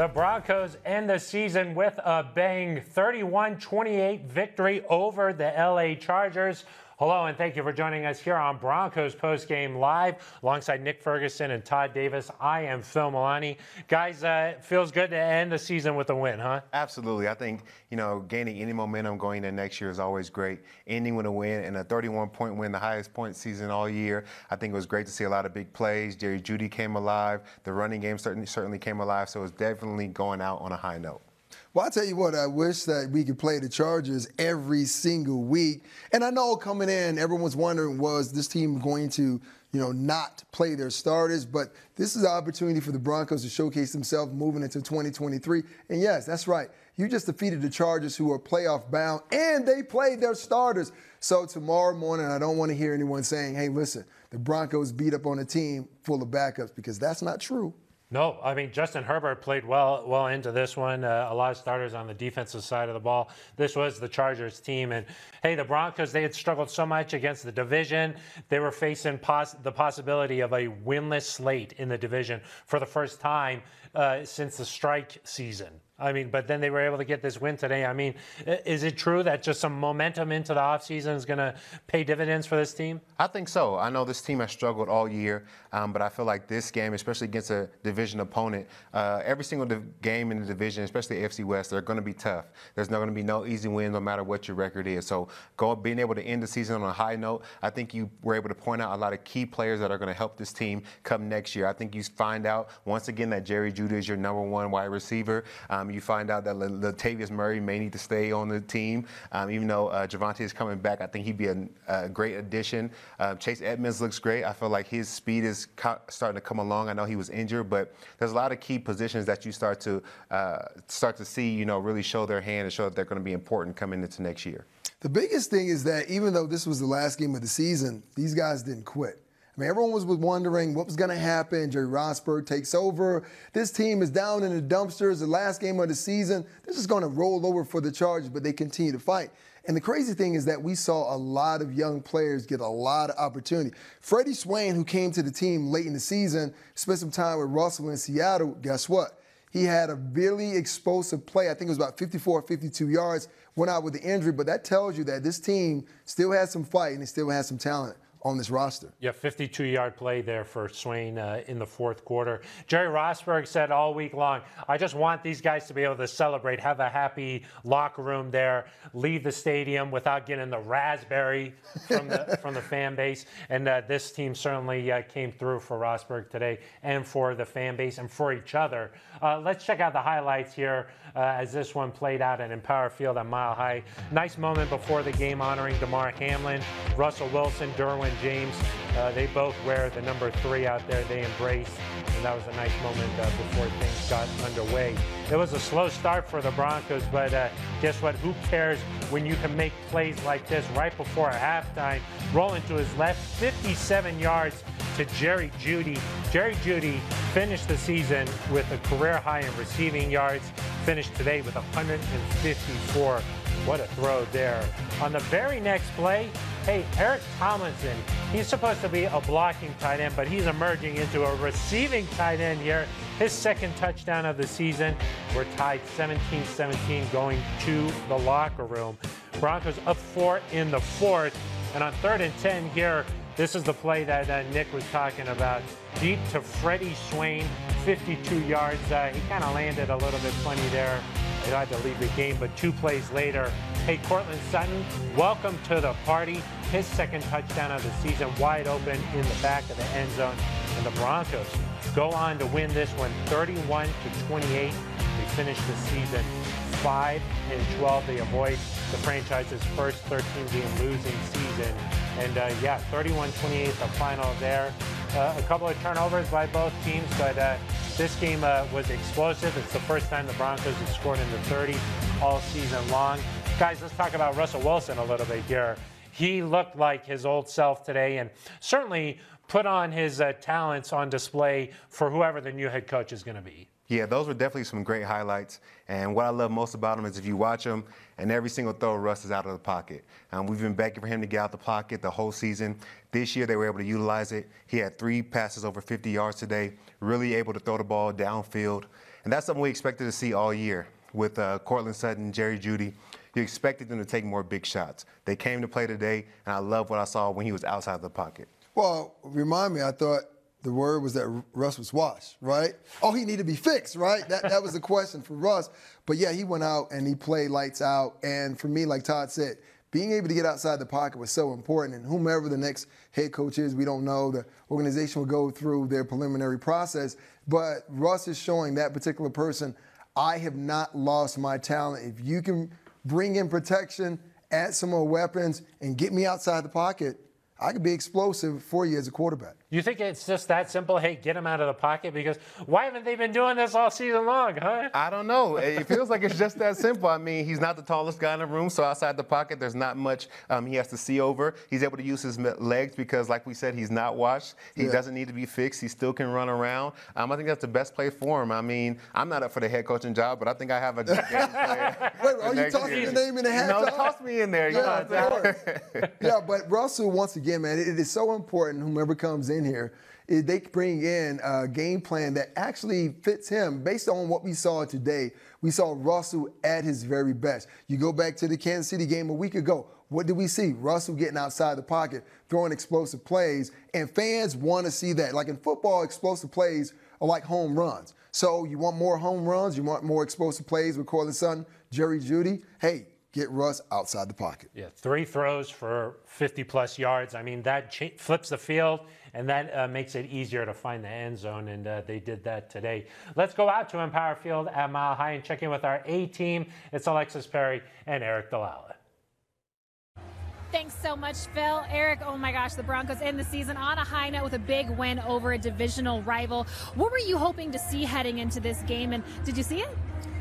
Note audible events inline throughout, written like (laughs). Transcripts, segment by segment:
The Broncos end the season with a bang 31 28 victory over the LA Chargers. Hello, and thank you for joining us here on Broncos Post Game Live alongside Nick Ferguson and Todd Davis. I am Phil Milani. Guys, uh, feels good to end the season with a win, huh? Absolutely. I think, you know, gaining any momentum going into next year is always great. Ending with a win and a 31 point win, the highest point season all year. I think it was great to see a lot of big plays. Jerry Jeudy came alive. The running game certainly, certainly came alive. So it's definitely going out on a high note. Well, I tell you what, I wish that we could play the Chargers every single week. And I know coming in, everyone's wondering was this team going to, you know, not play their starters? But this is an opportunity for the Broncos to showcase themselves moving into 2023. And yes, that's right. You just defeated the Chargers, who are playoff bound, and they played their starters. So tomorrow morning, I don't want to hear anyone saying, "Hey, listen, the Broncos beat up on a team full of backups," because that's not true. No, I mean Justin Herbert played well well into this one. Uh, a lot of starters on the defensive side of the ball. This was the Chargers team, and hey, the Broncos they had struggled so much against the division. They were facing pos- the possibility of a winless slate in the division for the first time uh, since the strike season. I mean, but then they were able to get this win today. I mean, is it true that just some momentum into the offseason is going to pay dividends for this team? I think so. I know this team has struggled all year, um, but I feel like this game, especially against a division opponent, uh, every single div- game in the division, especially AFC West, they're going to be tough. There's not going to be no easy win no matter what your record is. So, go, being able to end the season on a high note, I think you were able to point out a lot of key players that are going to help this team come next year. I think you find out once again that Jerry Jeudy is your number one wide receiver. Um, you find out that Latavius Murray may need to stay on the team, um, even though uh, Javonte is coming back. I think he'd be a, a great addition. Uh, Chase Edmonds looks great. I feel like his speed is co- starting to come along. I know he was injured, but there's a lot of key positions that you start to uh, start to see, you know, really show their hand and show that they're going to be important coming into next year. The biggest thing is that even though this was the last game of the season, these guys didn't quit. I mean, everyone was wondering what was going to happen. Jerry Rosburg takes over. This team is down in the dumpsters. The last game of the season, this is going to roll over for the Chargers, but they continue to fight. And the crazy thing is that we saw a lot of young players get a lot of opportunity. Freddie Swain, who came to the team late in the season, spent some time with Russell in Seattle. Guess what? He had a really explosive play. I think it was about 54 52 yards. Went out with the injury, but that tells you that this team still has some fight and it still has some talent on this roster. Yeah, 52 yard play there for Swain uh, in the fourth quarter. Jerry Rosburg said all week long, I just want these guys to be able to celebrate, have a happy locker room there, leave the stadium without getting the raspberry from the, (laughs) from the fan base. And uh, this team certainly uh, came through for Rosburg today and for the fan base and for each other. Uh, let's check out the highlights here uh, as this one played out at Empower Field at Mile High. Nice moment before the game honoring Damar Hamlin, Russell Wilson, Derwin James. Uh, they both wear the number three out there. They embrace, and that was a nice moment uh, before things got underway. It was a slow start for the Broncos, but uh, guess what? Who cares when you can make plays like this right before a halftime? Rolling to his left, 57 yards to Jerry Jeudy. Jerry Jeudy finished the season with a career high in receiving yards, finished today with 154. What a throw there. On the very next play, hey, Eric Tomlinson, he's supposed to be a blocking tight end, but he's emerging into a receiving tight end here. His second touchdown of the season. We're tied 17 17 going to the locker room. Broncos up four in the fourth. And on third and 10 here, this is the play that uh, Nick was talking about. Deep to Freddie Swain, 52 yards. Uh, he kind of landed a little bit funny there. He had to leave the game, but two plays later, hey, Courtland Sutton, welcome to the party. His second touchdown of the season, wide open in the back of the end zone. And the Broncos go on to win this one 31 to 28. They finish the season 5 and 12. They avoid the franchise's first 13 game losing season. And uh, yeah, 31 28, the final there. Uh, a couple of turnovers by both teams, but uh, this game uh, was explosive. It's the first time the Broncos have scored in the 30 all season long. Guys, let's talk about Russell Wilson a little bit here. He looked like his old self today and certainly put on his uh, talents on display for whoever the new head coach is going to be. Yeah, those were definitely some great highlights. And what I love most about him is if you watch him, and every single throw, Russ is out of the pocket. Um, we've been begging for him to get out of the pocket the whole season. This year, they were able to utilize it. He had three passes over 50 yards today, really able to throw the ball downfield. And that's something we expected to see all year with uh, Courtland Sutton, Jerry Jeudy. You expected them to take more big shots. They came to play today, and I love what I saw when he was outside the pocket. Well, remind me, I thought the word was that Russ was washed, right? Oh, he needed to be fixed, right? That, that was the question for Russ. But yeah, he went out and he played lights out. And for me, like Todd said, being able to get outside the pocket was so important. And whomever the next head coach is, we don't know. The organization will go through their preliminary process. But Russ is showing that particular person, I have not lost my talent. If you can bring in protection, add some more weapons, and get me outside the pocket, I could be explosive for you as a quarterback. You think it's just that simple? Hey, get him out of the pocket because why haven't they been doing this all season long, huh? I don't know. It feels like it's just that simple. I mean, he's not the tallest guy in the room, so outside the pocket, there's not much um, he has to see over. He's able to use his legs because, like we said, he's not washed. He yeah. doesn't need to be fixed. He still can run around. Um, I think that's the best play for him. I mean, I'm not up for the head coaching job, but I think I have a game player. (laughs) Wait, are you tossing year. the name in the hat? No, toss me in there. Yeah, (laughs) yeah, but Russell, once again, man, it, it is so important. Whomever comes in here they bring in a game plan that actually fits him based on what we saw today. We saw Russell at his very best. You go back to the Kansas City game a week ago. What did we see? Russell getting outside the pocket, throwing explosive plays, and fans want to see that. Like in football, explosive plays are like home runs. So you want more home runs, you want more explosive plays with Courtland Sutton, Jerry Jeudy. Hey, get Russ outside the pocket. Yeah, three throws for 50 plus yards. I mean, that flips the field and that uh, makes it easier to find the end zone, and uh, they did that today. Let's go out to Empower Field at Mile High and check in with our A team. It's Alexis Perry and Aric DiLalla. Thanks so much, Phil. Eric, oh my gosh, the Broncos end the season on a high note with a big win over a divisional rival. What were you hoping to see heading into this game, and did you see it?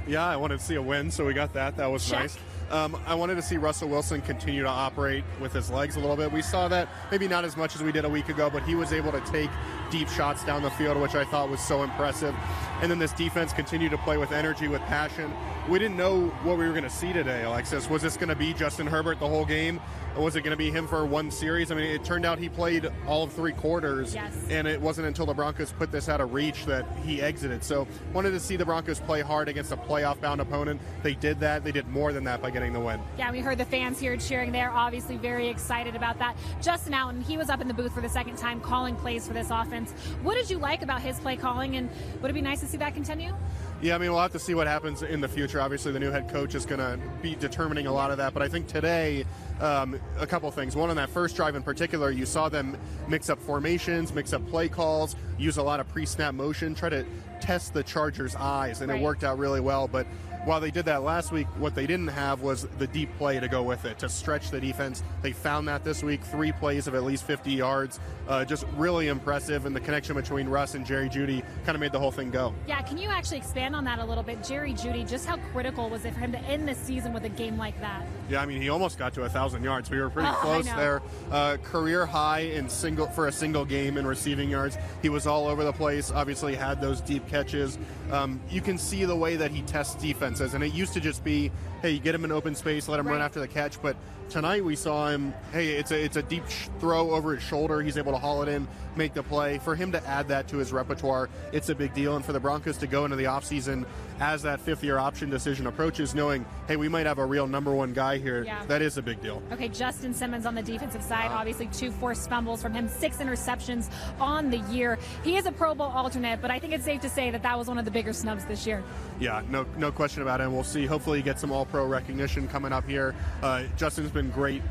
Yeah, I wanted to see a win, so we got that. That was Check. nice. Um, I wanted to see Russell Wilson continue to operate with his legs a little bit. We saw that maybe not as much as we did a week ago, but he was able to take deep shots down the field, which I thought was so impressive. And then this defense continued to play with energy, with passion. We didn't know what we were going to see today, Alexis. Was this going to be Justin Herbert the whole game? Was it going to be him for one series? I mean, it turned out he played all of three quarters, yes. and it wasn't until the Broncos put this out of reach that he exited. So, wanted to see the Broncos play hard against a playoff-bound opponent. They did that. They did more than that by getting the win. Yeah, we heard the fans here cheering. They're obviously very excited about that. Justin Outten, he was up in the booth for the second time calling plays for this offense. What did you like about his play calling, and would it be nice to see that continue? Yeah, I mean, we'll have to see what happens in the future. Obviously, the new head coach is going to be determining a lot of that. But I think today, um, a couple things. One, on that first drive in particular, you saw them mix up formations, mix up play calls, use a lot of pre snap motion, try to test the Chargers' eyes, and right. it worked out really well. But while they did that last week, what they didn't have was the deep play to go with it, to stretch the defense. They found that this week, three plays of at least 50 yards. Uh, just really impressive, and the connection between Russ and Jerry Jeudy kind of made the whole thing go. Yeah, can you actually expand on that a little bit? Jerry Jeudy, just how critical was it for him to end the season with a game like that? Yeah, I mean, he almost got to a thousand yards. We were pretty oh, close there. Uh, career high in single for a single game in receiving yards. He was all over the place. Obviously, had those deep catches. Um, you can see the way that he tests defenses, and it used to just be, hey, you get him in open space, let him right. run after the catch. But tonight we saw him, hey, it's a it's a deep sh- throw over his shoulder. He's able to haul it in, make the play. For him to add that to his repertoire, it's a big deal. And for the Broncos to go into the offseason as that fifth year option decision approaches, knowing, hey, we might have a real number one guy here, yeah. that is a big deal. Okay, Justin Simmons on the defensive side, uh-huh. obviously two forced fumbles from him, six interceptions on the year. He is a Pro Bowl alternate, but I think it's safe to say that that was one of the bigger snubs this year. Yeah, no, no question about it. And we'll see. Hopefully, he gets some All Pro recognition coming up here. Uh, Justin's been great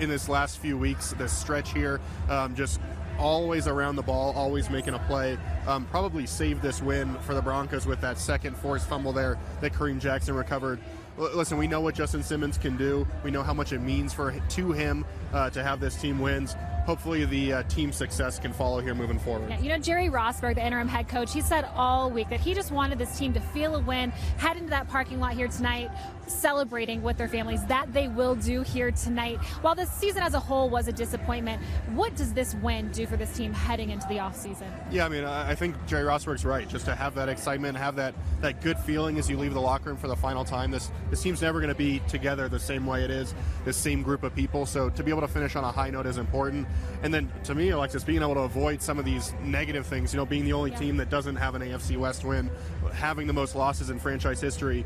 in this last few weeks, this stretch here. Um, just always around the ball, always making a play. Um, probably saved this win for the Broncos with that second forced fumble there that Kareem Jackson recovered. Listen, we know what Justin Simmons can do. We know how much it means for to him uh, to have this team wins hopefully the uh, team success can follow here moving forward. Yeah, you know, Jerry Rosburg, the interim head coach, he said all week that he just wanted this team to feel a win, head into that parking lot here tonight, celebrating with their families. That they will do here tonight. While the season as a whole was a disappointment, what does this win do for this team heading into the offseason? Yeah, I mean, I think Jerry Rosburg's right. Just to have that excitement, have that, that good feeling as you leave the locker room for the final time. This this team's never going to be together the same way it is, this same group of people. So to be able to finish on a high note is important. And then to me, Alexis, being able to avoid some of these negative things, you know, being the only Yeah. team that doesn't have an AFC West win, having the most losses in franchise history,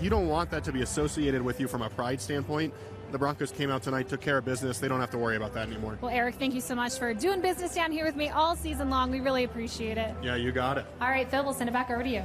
you don't want that to be associated with you from a pride standpoint. The Broncos came out tonight, took care of business. They don't have to worry about that anymore. Well, Aric, thank you so much for doing business down here with me all season long. We really appreciate it. Yeah, you got it. All right, Phil, we'll send it back over to you.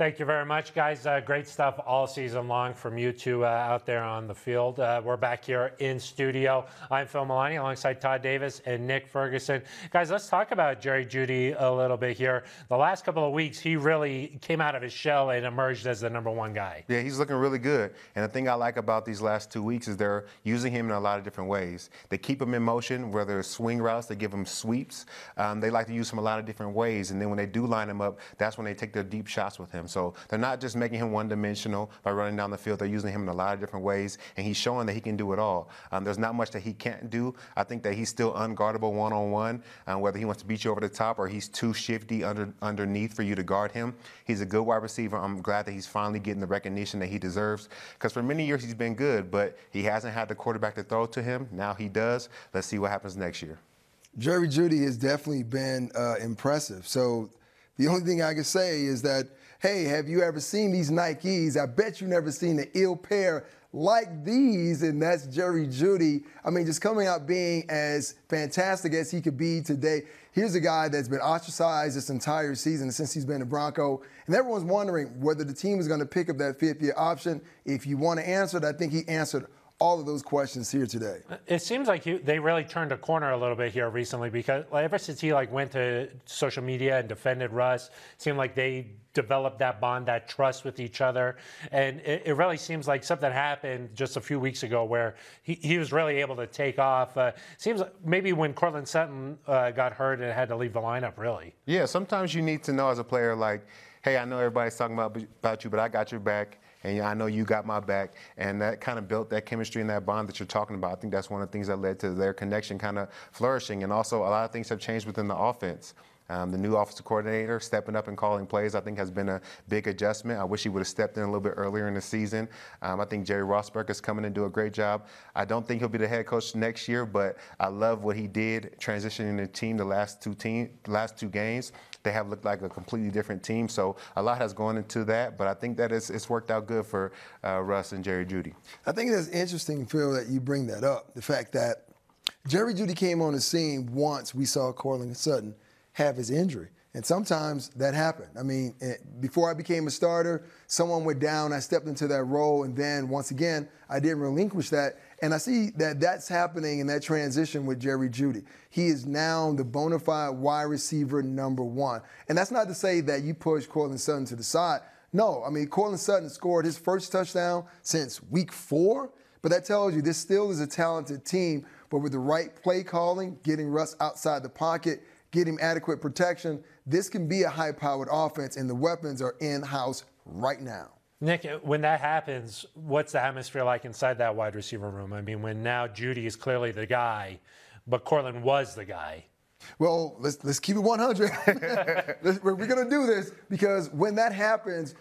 Thank you very much, guys. Uh, great stuff all season long from you two uh, out there on the field. Uh, we're back here in studio. I'm Phil Milani alongside Todd Davis and Nick Ferguson. Guys, let's talk about Jerry Jeudy a little bit here. The last couple of weeks, he really came out of his shell and emerged as the number one guy. Yeah, he's looking really good. And the thing I like about these last two weeks is they're using him in a lot of different ways. They keep him in motion, whether it's swing routes, they give him sweeps. Um, they like to use him a lot of different ways. And then when they do line him up, that's when they take their deep shots with him. So they're not just making him one dimensional by running down the field. They're using him in a lot of different ways. And he's showing that he can do it all. Um, there's not much that he can't do. I think that he's still unguardable one on one, whether he wants to beat you over the top or he's too shifty under, underneath for you to guard him. He's a good wide receiver. I'm glad that he's finally getting the recognition that he deserves. Because for many years he's been good, but he hasn't had the quarterback to throw to him. Now he does. Let's see what happens next year. Jerry Jeudy has definitely been uh, impressive. So the only thing I can say is that, hey, have you ever seen these Nikes? I bet you never seen an ill pair like these, and that's Jerry Jeudy. I mean, just coming out being as fantastic as he could be today. Here's a guy that's been ostracized this entire season since he's been a Bronco, and everyone's wondering whether the team is going to pick up that fifth-year option. If you want to answer it, I think he answered all of those questions here today. It seems like he, they really turned a corner a little bit here recently because like, ever since he like went to social media and defended Russ, it seemed like they developed that bond, that trust with each other, and it, it really seems like something happened just a few weeks ago where he, he was really able to take off. Uh, seems like maybe when Courtland Sutton uh, got hurt and had to leave the lineup, really. Yeah, sometimes you need to know as a player, like, hey, I know everybody's talking about, about you, but I got your back. And I know you got my back, and that kind of built that chemistry and that bond that you're talking about. I think that's one of the things that led to their connection kind of flourishing. And also, a lot of things have changed within the offense. Um, the new offensive coordinator stepping up and calling plays, I think, has been a big adjustment. I wish he would have stepped in a little bit earlier in the season. Um, I think Jerry Rosburg is coming and do a great job. I don't think he'll be the head coach next year, but I love what he did transitioning the team the last two team, last two games. They have looked like a completely different team, so a lot has gone into that. But I think that it's, it's worked out good for uh, Russ and Jerry Jeudy. I think it's interesting, Phil, that you bring that up. The fact that Jerry Jeudy came on the scene once we saw Courtland Sutton have his injury. And sometimes that happened. I mean, eh, before I became a starter, someone went down, I stepped into that role, and then once again, I didn't relinquish that. And I see that that's happening in that transition with Jerry Jeudy. He is now the bona fide wide receiver number one. And that's not to say that you push Courtland Sutton to the side. No, I mean, Courtland Sutton scored his first touchdown since week four, but that tells you this still is a talented team, but with the right play calling, getting Russ outside the pocket, getting adequate protection, this can be a high powered offense, and the weapons are in house right now. Nick, uh, when that happens, what's the atmosphere like inside that wide receiver room? I mean, when now Jeudy is clearly the guy, but Courtland was the guy. Well, let's let's keep it 100. (laughs) We're going to do this because when that happens,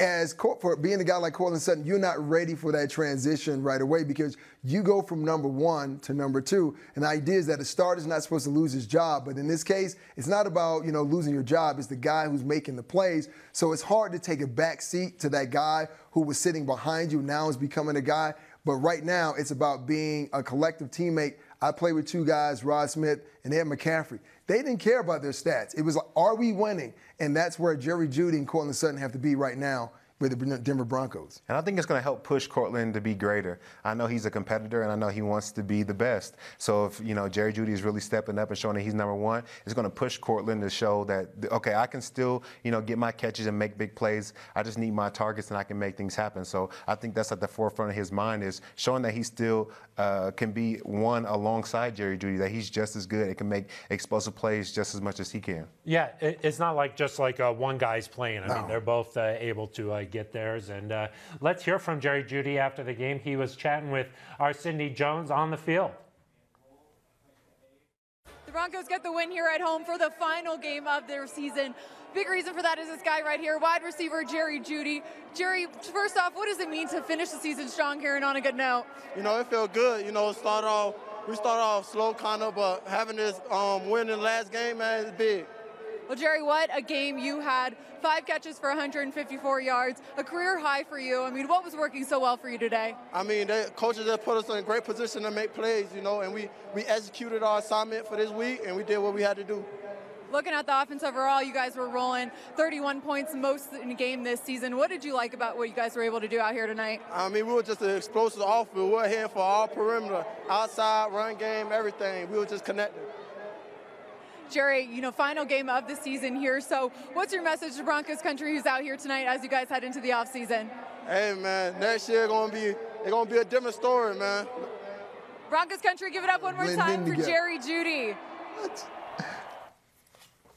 as for being a guy like Courtland Sutton, you're not ready for that transition right away because you go from number one to number two. And the idea is that a starter's not supposed to lose his job, but in this case, it's not about you know losing your job. It's the guy who's making the plays. So it's hard to take a back seat to that guy who was sitting behind you. Now is becoming a guy. But right now, it's about being a collective teammate. I play with two guys, Rod Smith and Ed McCaffrey. They didn't care about their stats. It was like, are we winning? And that's where Jerry Jeudy and Courtland Sutton have to be right now with the Denver Broncos. And I think it's going to help push Courtland to be greater. I know he's a competitor, and I know he wants to be the best. So if you know Jerry Jeudy is really stepping up and showing that he's number one, it's going to push Courtland to show that okay, I can still you know get my catches and make big plays. I just need my targets, and I can make things happen. So I think that's at the forefront of his mind is showing that he still uh, can be one alongside Jerry Jeudy, that he's just as good and can make explosive plays just as much as he can. Yeah, it's not like just like uh, one guy's playing. I mean, they're both uh, able to uh, get theirs. And uh, let's hear from Jerry Jeudy after the game. He was chatting with our Cindy Jones on the field. The Broncos get the win here at home for the final game of their season. Big reason for that is this guy right here, wide receiver Jerry Jeudy. Jerry, first off, what does it mean to finish the season strong here and on a good note? You know, it felt good. You know, start off we started off slow, kind of, but having this um, win in the last game, man, is big. Well, Jerry, what a game you had. Five catches for 154 yards, a career high for you. I mean, what was working so well for you today? I mean, the coaches just put us in a great position to make plays, you know, and we, we executed our assignment for this week, and we did what we had to do. Looking at the offense overall, you guys were rolling 31 points most in a game this season. What did you like about what you guys were able to do out here tonight? I mean, we were just an explosive offense. We were here for all perimeter, outside, run game, everything. We were just connected. Jerry, you know, final game of the season here. So, what's your message to Broncos country who's out here tonight as you guys head into the offseason? Hey, man, next year gonna be it's gonna be a different story, man. Broncos country, give it up one more time for. Jerry Jeudy.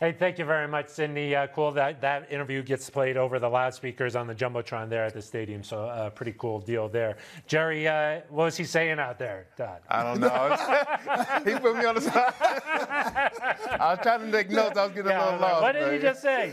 Hey, thank you very much, Sydney. Uh, cool that that interview gets played over the loudspeakers on the jumbotron there at the stadium. So, uh, pretty cool deal there. Jerry, uh, what was he saying out there, Todd? I don't know. (laughs) he put me on the spot. (laughs) I was trying to take notes. I was getting Yeah, a little like, lost. what did he just say?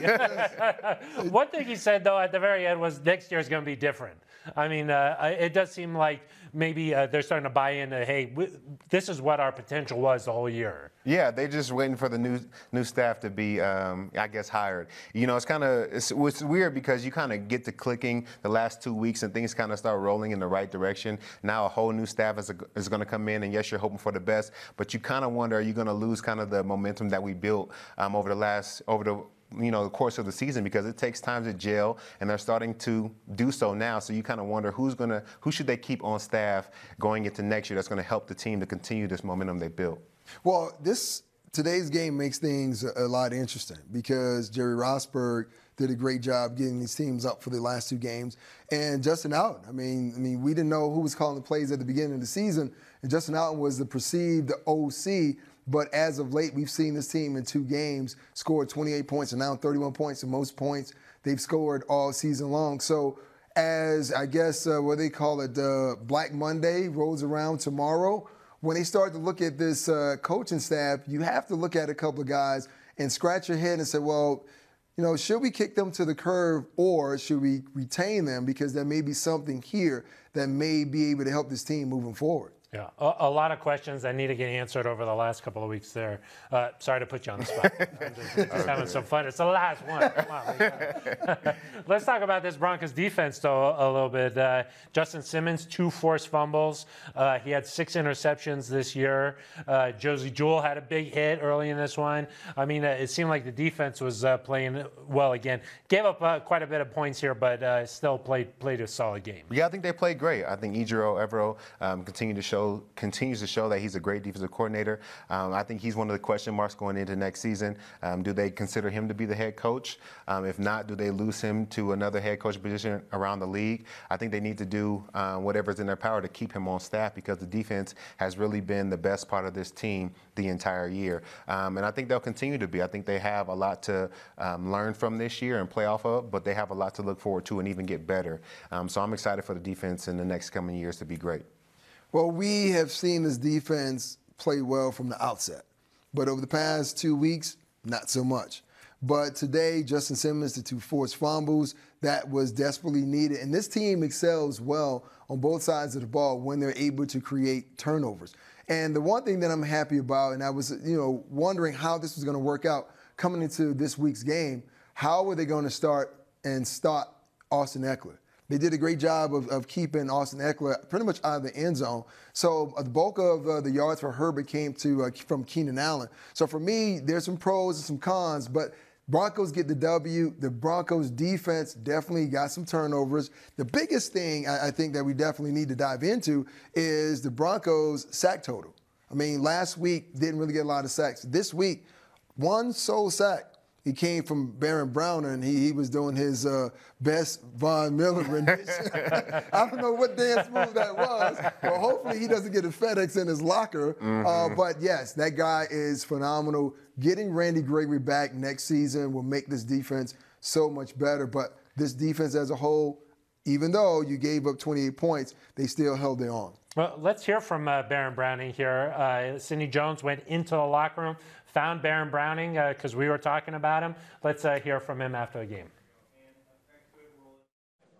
(laughs) One thing he said though at the very end was next year is going to be different. I mean, uh, it does seem like maybe uh, they're starting to buy into, hey, w- this is what our potential was the whole year. Yeah, they're just waiting for the new new staff to be, um, I guess, hired. You know, it's kind of it's, it's weird because you kind of get to clicking the last two weeks and things kind of start rolling in the right direction. Now a whole new staff is, is going to come in, and yes, you're hoping for the best, but you kind of wonder, are you going to lose kind of the momentum that we built um, over the last over the you know the course of the season because it takes time to gel and they're starting to do so now so you kind of wonder who's to who should they keep on staff going into next year that's going to help the team to continue this momentum they built Well, this today's game makes things a, a lot interesting because Jerry Rosburg did a great job getting these teams up for the last two games, and Justin Outten. I mean, I mean, we didn't know who was calling the plays at the beginning of the season, and Justin Outten was the perceived OC. But as of late, we've seen this team in two games score 28 points and now 31 points, the most points they've scored all season long. So as I guess uh, what they call it, uh, Black Monday rolls around tomorrow. When they start to look at this uh, coaching staff, you have to look at a couple of guys and scratch your head and say, well, you know, should we kick them to the curve or should we retain them because there may be something here that may be able to help this team moving forward. Yeah, a, a lot of questions that need to get answered over the last couple of weeks there. Uh, sorry to put you on the spot. (laughs) I'm just, just having some fun. It's the last one. Come on. we got it. (laughs) Let's talk about this Broncos defense, though, a little bit. Uh, Justin Simmons, two forced fumbles. Uh, he had six interceptions this year. Uh, Josey Jewell had a big hit early in this one. I mean, uh, it seemed like the defense was uh, playing well again. Gave up uh, quite a bit of points here, but uh, still played played a solid game. Yeah, I think they played great. I think Ejiro Evero um, continued to show continues to show that he's a great defensive coordinator. Um, I think he's one of the question marks going into next season. Um, do they consider him to be the head coach? Um, if not, do they lose him to another head coach position around the league? I think they need to do uh, whatever's in their power to keep him on staff because the defense has really been the best part of this team the entire year. Um, and I think they'll continue to be. I think they have a lot to um, learn from this year and play off of, but they have a lot to look forward to and even get better. So I'm excited for the defense in the next coming years to be great. Well, we have seen this defense play well from the outset, but over the past two weeks, not so much. But today, Justin Simmons, the two forced fumbles, that was desperately needed. And this team excels well on both sides of the ball when they're able to create turnovers. And the one thing that I'm happy about, and I was, you know, wondering how this was going to work out coming into this week's game, how were they going to start and stop Austin Ekeler? They did a great job of, of keeping Austin Ekeler pretty much out of the end zone. So uh, the bulk of uh, the yards for Herbert came to uh, from Keenan Allen. So for me, there's some pros and some cons, but Broncos get the W. The Broncos defense definitely got some turnovers. The biggest thing I, I think that we definitely need to dive into is the Broncos sack total. I mean, last week didn't really get a lot of sacks. This week, one sole sack. He came from Baron Browning, and he, he was doing his uh, best Von Miller rendition. (laughs) I don't know what dance move that was, but hopefully he doesn't get a FedEx in his locker. Uh, but yes, that guy is phenomenal. Getting Randy Gregory back next season will make this defense so much better. But this defense as a whole, even though you gave up 28 points, they still held their own. Well, let's hear from uh, Baron Browning here. Uh, Sidney Jones went into the locker room, found Baron Browning because we were talking about him. Let's uh, hear from him after the game.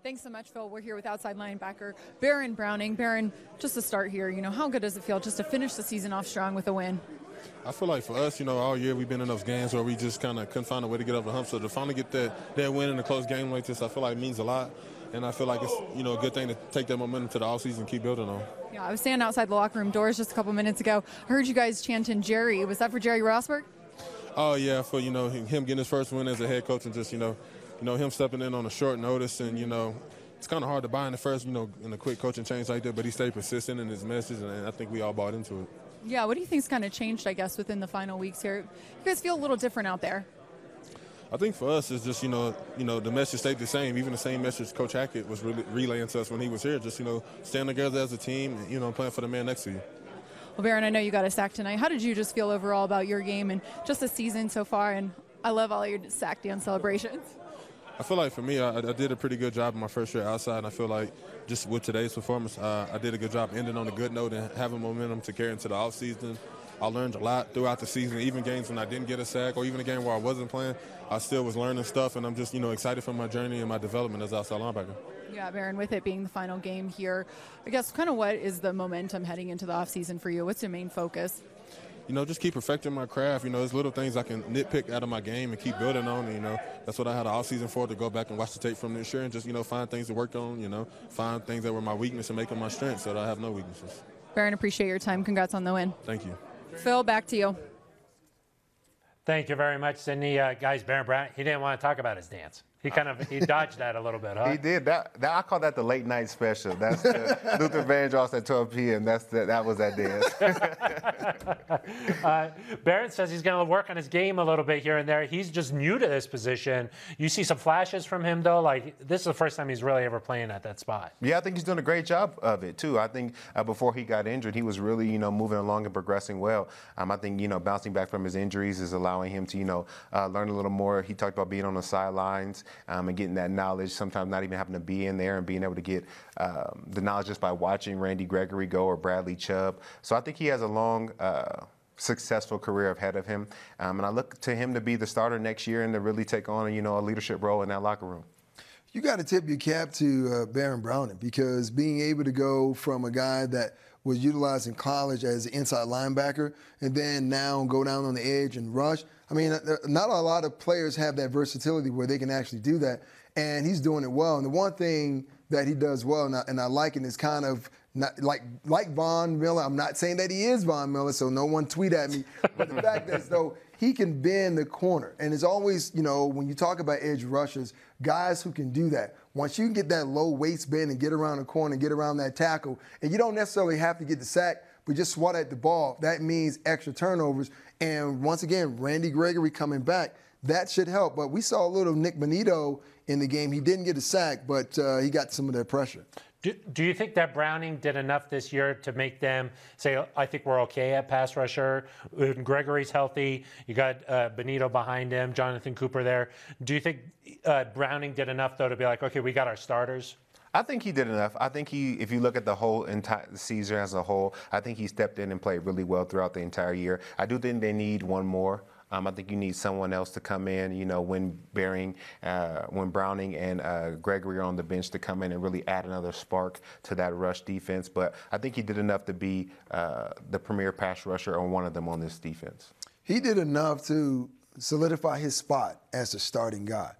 Thanks so much, Phil. We're here with outside linebacker Baron Browning. Baron, just to start here, you know, how good does it feel just to finish the season off strong with a win? I feel like for us, you know, all year we've been in those games where we just kind of couldn't find a way to get over the hump. So to finally get that, that win in a close game like this, I feel like means a lot. And I feel like it's, you know, a good thing to take that momentum to the offseason and keep building on. Yeah, I was standing outside the locker room doors just a couple minutes ago. I heard you guys chanting Jerry. Was that for Jerry Rosburg? Oh, yeah, for, you know, him getting his first win as a head coach and just, you know, you know, him stepping in on a short notice and, you know, it's kind of hard to buy in the first, you know, in a quick coaching change like that, but he stayed persistent in his message, and I think we all bought into it. Yeah, what do you think's kind of changed, I guess, within the final weeks here? You guys feel a little different out there. I think for us, it's just you know, you know, the message stayed the same. Even the same message Coach Hackett was really relaying to us when he was here. Just you know, stand together as a team, and, you know, playing for the man next to you. Well, Baron, I know you got a sack tonight. How did you just feel overall about your game and just the season so far? And I love all your sack dance celebrations. I feel like for me, I, I, did a pretty good job in my first year outside, and I feel like just with today's performance, uh, I did a good job ending on a good note and having momentum to carry into the offseason. I learned a lot throughout the season, even games when I didn't get a sack or even a game where I wasn't playing. I still was learning stuff, and I'm just you know excited for my journey and my development as outside linebacker. Yeah, Baron, with it being the final game here, I guess kind of what is the momentum heading into the offseason for you? What's your main focus? you know, just keep perfecting my craft. You know, there's little things I can nitpick out of my game and keep building on. And, you know, that's what I had all season for to go back and watch the tape from this year and just, you know, find things to work on, you know, find things that were my weakness and make them my strengths so that I have no weaknesses. Baron, appreciate your time. Congrats on the win. Thank you. Phil, back to you. Thank you very much, Sydney. Uh, guys, Baron Brown, he didn't want to talk about his dance. He kind of he dodged that a little bit, huh? He did that. that I call that the late night special. That's the (laughs) Luther Vandross at 12 p.m. That's the, that was that dance. (laughs) uh, Barrett says he's going to work on his game a little bit here and there. He's just new to this position. You see some flashes from him though. Like this is the first time he's really ever playing at that spot. Yeah, I think he's doing a great job of it too. I think uh, before he got injured, he was really you know moving along and progressing well. Um, I think you know bouncing back from his injuries is allowing him to you know uh, learn a little more. He talked about being on the sidelines um, and getting that knowledge, sometimes not even having to be in there and being able to get um, the knowledge just by watching Randy Gregory go or Bradley Chubb. So I think he has a long, uh, successful career ahead of him. Um, and I look to him to be the starter next year and to really take on, you know, a leadership role in that locker room. You got to tip your cap to uh, Baron Browning because being able to go from a guy that was utilized in college as an inside linebacker and then now go down on the edge and rush. I mean, not a lot of players have that versatility where they can actually do that and he's doing it well. And the one thing that he does well, and I, and I like it, is kind of not like like Von Miller. I'm not saying that he is Von Miller, so no one tweet at me. (laughs) But the fact is, though, he can bend the corner, and it's always, you know, when you talk about edge rushers, guys who can do that. Once you can get that low waist bend and get around the corner and get around that tackle, and you don't necessarily have to get the sack, but just swat at the ball. That means extra turnovers. And once again, Randy Gregory coming back that should help. But we saw a little Nick Bonitto in the game. He didn't get a sack, but uh, he got some of that pressure. Do, do, you think that Browning did enough this year to make them say, I think we're okay at pass rusher? Gregory's healthy. You got uh, Bonitto behind him, Jonathan Cooper there. Do you think uh, Browning did enough, though, to be like, okay, we got our starters? I think he did enough. I think he, if you look at the whole entire season as a whole, I think he stepped in and played really well throughout the entire year. I do think they need one more. Um, I think you need someone else to come in, you know, when Bearing, uh, when Browning and uh, Gregory are on the bench to come in and really add another spark to that rush defense. But I think he did enough to be uh, the premier pass rusher or one of them on this defense. He did enough to solidify his spot as the starting guy.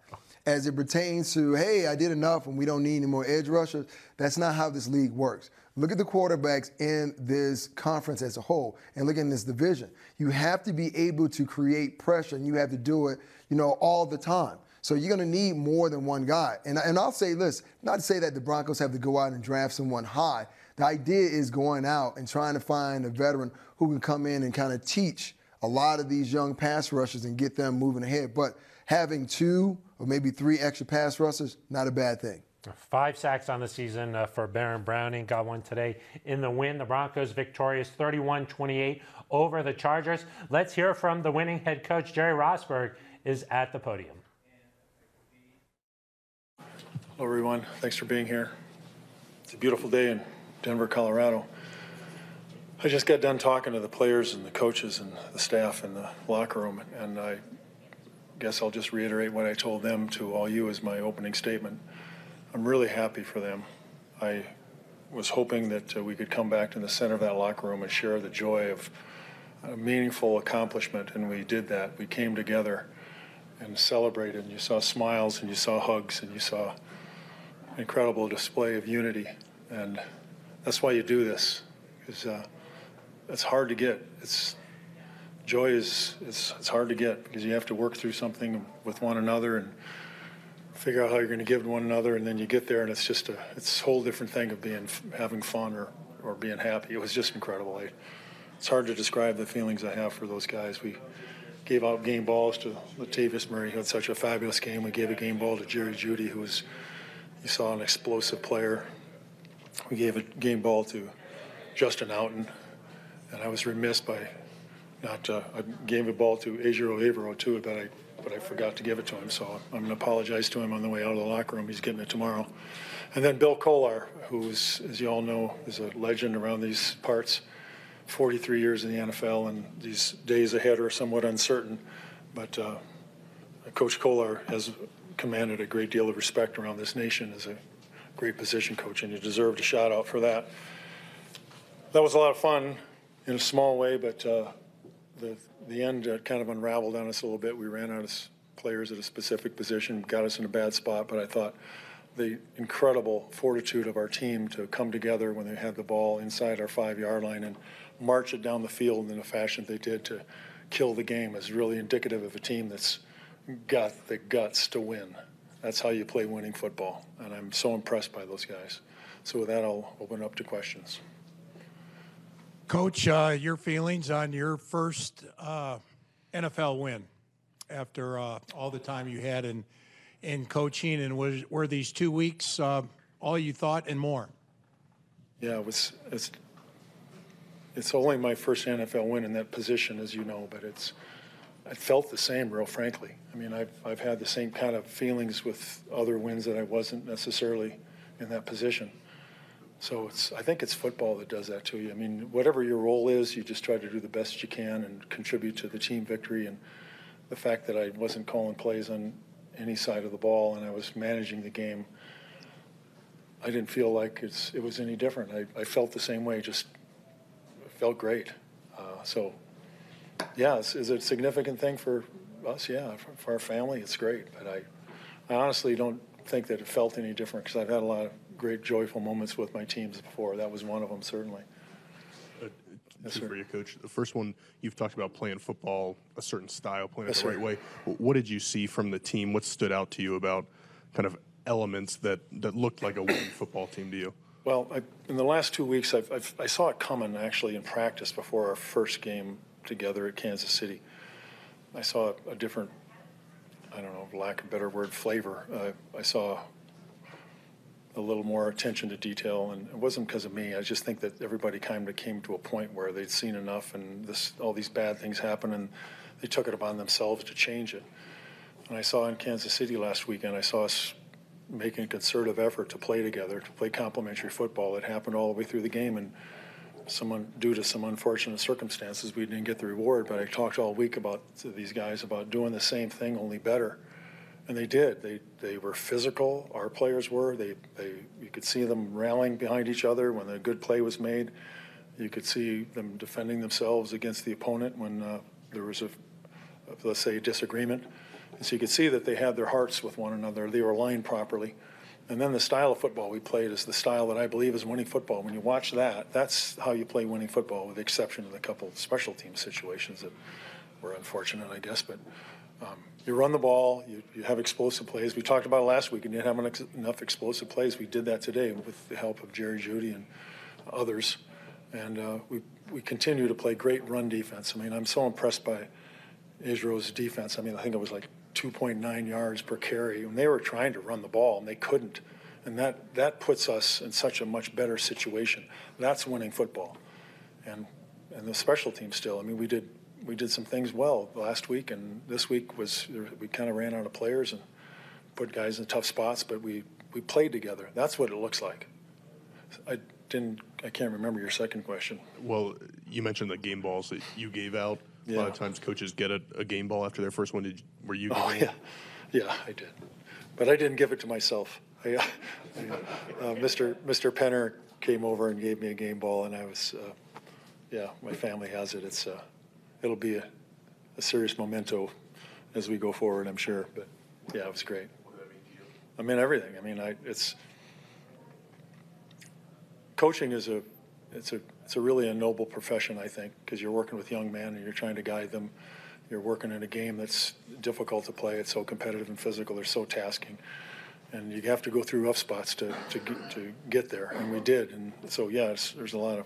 As it pertains to, hey, I did enough and we don't need any more edge rushers, that's not how this league works. Look at the quarterbacks in this conference as a whole and look in this division. You have to be able to create pressure and you have to do it, you know, all the time. So you're going to need more than one guy. And, and I'll say this, not to say that the Broncos have to go out and draft someone high. The idea is going out and trying to find a veteran who can come in and kind of teach a lot of these young pass rushers and get them moving ahead. But having two or maybe three extra pass rushers, not a bad thing. Five sacks on the season uh, for Baron Browning. Got one today in the win. The Broncos victorious 31 28 over the Chargers. Let's hear from the winning head coach, Jerry Rosburg, is at the podium. Hello, everyone. Thanks for being here. It's a beautiful day in Denver, Colorado. I just got done talking to the players and the coaches and the staff in the locker room, and I guess I'll just reiterate what I told them to all you as my opening statement. I'm really happy for them. I was hoping that uh, we could come back to the center of that locker room and share the joy of a meaningful accomplishment, and we did that. We came together and celebrated, and you saw smiles, and you saw hugs, and you saw incredible display of unity, and that's why you do this. Because uh, it's hard to get. It's joy is it's, it's hard to get because you have to work through something with one another and figure out how you're going to give to one another, and then you get there, and it's just a it's a whole different thing of being having fun or or being happy. It was just incredible. I, it's hard to describe the feelings I have for those guys. We gave out game balls to Latavius Murray, who had such a fabulous game. We gave a game ball to Jerry Jeudy who was you saw an explosive player. We gave a game ball to Justin Outten, and I was remiss by not. Uh, I gave a ball to Ejiro Evero too, but I but I forgot to give it to him. So I'm going to apologize to him on the way out of the locker room. He's getting it tomorrow. And then Bill Kollar, who's, as you all know, is a legend around these parts. 43 years in the NFL, and these days ahead are somewhat uncertain. But uh, Coach Kollar has commanded a great deal of respect around this nation as a great position coach, and you deserved a shout out for that. That was a lot of fun in a small way, but uh, the the end uh, kind of unraveled on us a little bit. We ran out of players at a specific position, got us in a bad spot, but I thought the incredible fortitude of our team to come together when they had the ball inside our five yard line and march it down the field in the fashion they did to kill the game is really indicative of a team that's got the guts to win. That's how you play winning football. And I'm so impressed by those guys. So with that, I'll open up to questions. Coach, uh, your feelings on your first uh, NFL win after uh, all the time you had in in coaching, and was were these two weeks uh, all you thought and more? Yeah, it was. It's it's only my first NFL win in that position, as you know, but it's I felt the same, real frankly. I mean, I've I've had the same kind of feelings with other wins that I wasn't necessarily in that position. So it's, I think it's football that does that to you. I mean, whatever your role is, you just try to do the best you can and contribute to the team victory. And the fact that I wasn't calling plays on any side of the ball and I was managing the game, I didn't feel like it's, it was any different. I, I felt the same way, just felt great. Uh, so, yeah, is, is it a significant thing for us? Yeah, for, for our family, it's great. But I, I honestly don't think that it felt any different because I've had a lot of great joyful moments with my teams before. That was one of them, certainly. Uh, yes, for you, Coach. The first one, you've talked about playing football a certain style, playing yes, it the sir. right way. What did you see from the team? What stood out to you about kind of elements that, that looked like a winning (coughs) football team to you? Well, I, in the last two weeks, I've, I've, i saw it coming actually in practice before our first game together at Kansas City. I saw a, a different, I don't know, lack of a better word, flavor. Uh, I saw a little more attention to detail, and it wasn't because of me. I just think that everybody kind of came to a point where they'd seen enough, and this all these bad things happen, and they took it upon themselves to change it. And I saw in Kansas City last weekend, I saw us making a concerted effort to play together, to play complementary football. It happened all the way through the game, and someone due to some unfortunate circumstances, we didn't get the reward. But I talked all week about these guys about doing the same thing, only better and they did. They they were physical. Our players were. They they you could see them rallying behind each other when a good play was made. You could see them defending themselves against the opponent when uh, there was a, let's say, disagreement. And so you could see that they had their hearts with one another. They were aligned properly. And then the style of football we played is the style that I believe is winning football. When you watch that, that's how you play winning football, with the exception of a couple special team situations that were unfortunate, I guess. But um, you run the ball, you, you have explosive plays. We talked about last week, and you didn't have ex- enough explosive plays. We did that today with the help of Jerry Jeudy and others. And uh, we, we continue to play great run defense. I mean, I'm so impressed by Ejiro's defense. I mean, I think it was like 2.9 yards per carry. And they were trying to run the ball, and they couldn't. And that, that puts us in such a much better situation. That's winning football. And, and the special team still. I mean, we did we did some things well last week, and this week was we kind of ran out of players and put guys in tough spots, but we we played together. That's what it looks like. I didn't. I can't remember your second question. Well, you mentioned the game balls that you gave out. A lot of times, coaches get a, a, game ball after their first one. Did were you? Oh yeah, yeah, I did, but I didn't give it to myself. I, (laughs) uh, uh, Mr. Mr. Penner came over and gave me a game ball, and I was, uh, yeah, my family has it. It's, uh, it'll be a, a serious memento as we go forward, I'm sure. But yeah, it was great. I mean everything. I mean, I, it's coaching is a, it's a, it's a really a noble profession, I think, because you're working with young men and you're trying to guide them. You're working in a game that's difficult to play. It's so competitive and physical. They're so tasking and you have to go through rough spots to, to, get, to get there, and we did. And so, yeah, there's a lot of.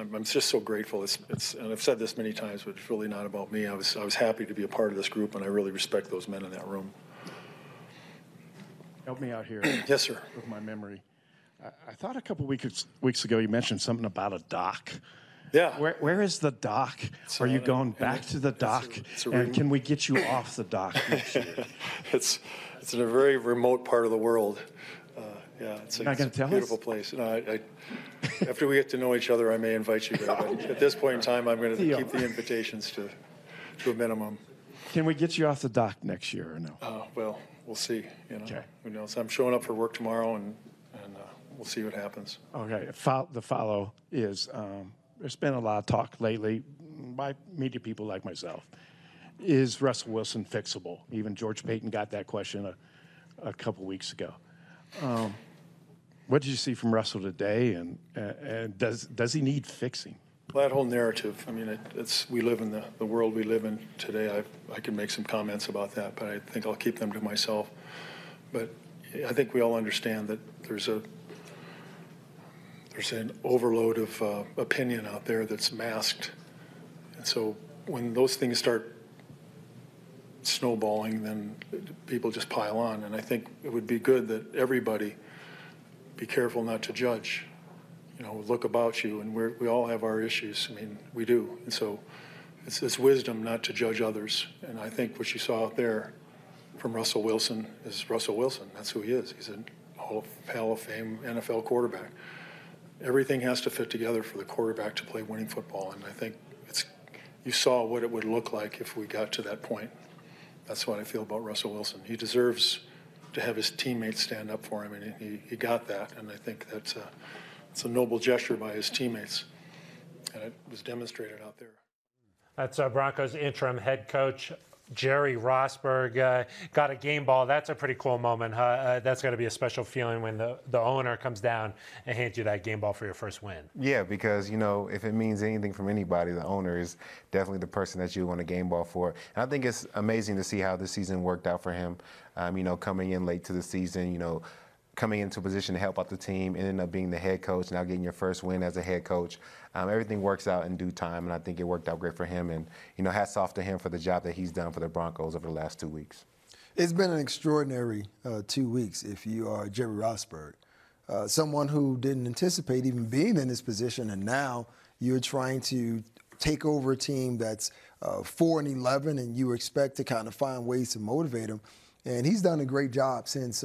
I'm, I'm, just so grateful. It's, it's, and I've said this many times, but it's really not about me. I was, I was happy to be a part of this group, and I really respect those men in that room. Help me out here. (clears throat) yes, sir. With my memory, I, I thought a couple weeks weeks ago you mentioned something about a dock. Yeah. Where, where is the dock? Are you going back to the dock? It's a, a and can we get you off the dock next year? (laughs) it's it's in a very remote part of the world. Yeah, it's a, it's a beautiful us? place. No, I, I, after we get to know each other, I may invite you there. But (laughs) at this point in time, I'm going to keep the invitations to, to a minimum. Can we get you off the dock next year or no? Uh, well, we'll see. You know, okay. who knows? I'm showing up for work tomorrow, and and uh, we'll see what happens. Okay. the follow is um, there's been a lot of talk lately by media people like myself is Russell Wilson fixable? Even George Paton got that question a, a couple weeks ago. Um, what did you see from Russell today, and, and does does he need fixing? Well, that whole narrative. I mean, it, it's we live in the, the world we live in today. I I can make some comments about that, but I think I'll keep them to myself. But I think we all understand that there's a there's an overload of uh, opinion out there that's masked, and so when those things start snowballing, then people just pile on. And I think it would be good that everybody be careful not to judge. You know, look about you, and we all have our issues. I mean, we do. And so it's, it's wisdom not to judge others. And I think what you saw out there from Russell Wilson is Russell Wilson. That's who he is. He's a Hall of, Hall of Fame NFL quarterback. Everything has to fit together for the quarterback to play winning football. And I think it's, you saw what it would look like if we got to that point. That's what I feel about Russell Wilson. He deserves to have his teammates stand up for him, and he, he got that. And I think that's a, it's a noble gesture by his teammates, and it was demonstrated out there. That's uh, Broncos interim head coach Jerry Rosburg uh, got a game ball. That's a pretty cool moment. Huh? Uh, that's got to be a special feeling when the, the owner comes down and hands you that game ball for your first win. Yeah, because, you know, if it means anything from anybody, the owner is definitely the person that you want a game ball for. And I think it's amazing to see how this season worked out for him. Um, you know, coming in late to the season, you know, coming into a position to help out the team, ending up being the head coach, now getting your first win as a head coach. Um, everything works out in due time, and I think it worked out great for him. And you know, hats off to him for the job that he's done for the Broncos over the last two weeks. It's been an extraordinary uh, two weeks. If you are Jerry Rosburg, uh, someone who didn't anticipate even being in this position, and now you're trying to take over a team that's uh, four and eleven, and you expect to kind of find ways to motivate them. And he's done a great job since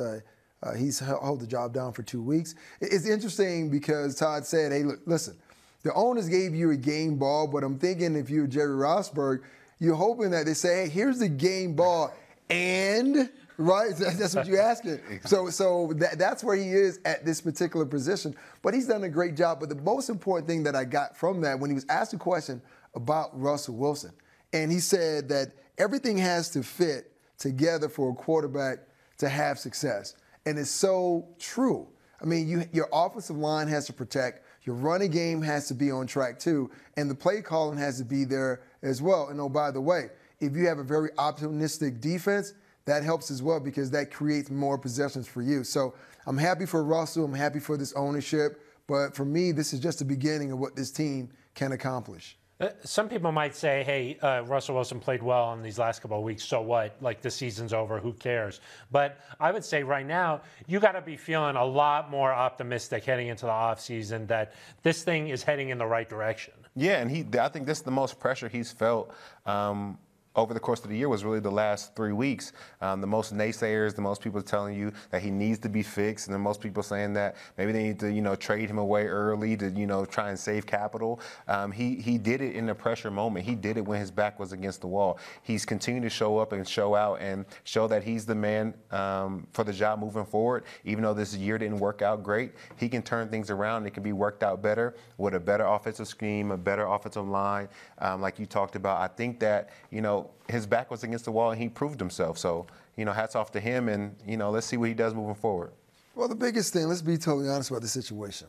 uh, he's held the job down for two weeks. It's interesting because Todd said, hey, look, listen, the owners gave you a game ball, but I'm thinking if you're Jerry Rosburg, you're hoping that they say, hey, here's the game ball, and right? (laughs) That's what you're asking. (laughs) So, so that, that's where he is at this particular position. But he's done a great job. But the most important thing that I got from that when he was asked a question about Russell Wilson, and he said that everything has to fit together for a quarterback to have success. And it's so true. I mean, you, your offensive line has to protect, your running game has to be on track too, and the play calling has to be there as well. And oh, by the way, if you have a very optimistic defense, that helps as well because that creates more possessions for you. So I'm happy for Russell. I'm happy for this ownership. But for me, this is just the beginning of what this team can accomplish. Uh, some people might say, hey, uh, Russell Wilson played well in these last couple of weeks, so what? Like the season's over, who cares? But I would say right now, you got to be feeling a lot more optimistic heading into the offseason that this thing is heading in the right direction. Yeah, and he, I think this is the most pressure he's felt. Um, over the course of the year was really the last three weeks. Um, the most naysayers, the most people telling you that he needs to be fixed, and the most people saying that maybe they need to, you know, trade him away early to, you know, try and save capital. Um, he he did it in a pressure moment. He did it when his back was against the wall. He's continued to show up and show out and show that he's the man um, for the job moving forward. Even though this year didn't work out great, he can turn things around. It can be worked out better with a better offensive scheme, a better offensive line, um, like you talked about. I think that you know his back was against the wall and he proved himself. So, you know, hats off to him and, you know, let's see what he does moving forward. Well, the biggest thing, let's be totally honest about the situation.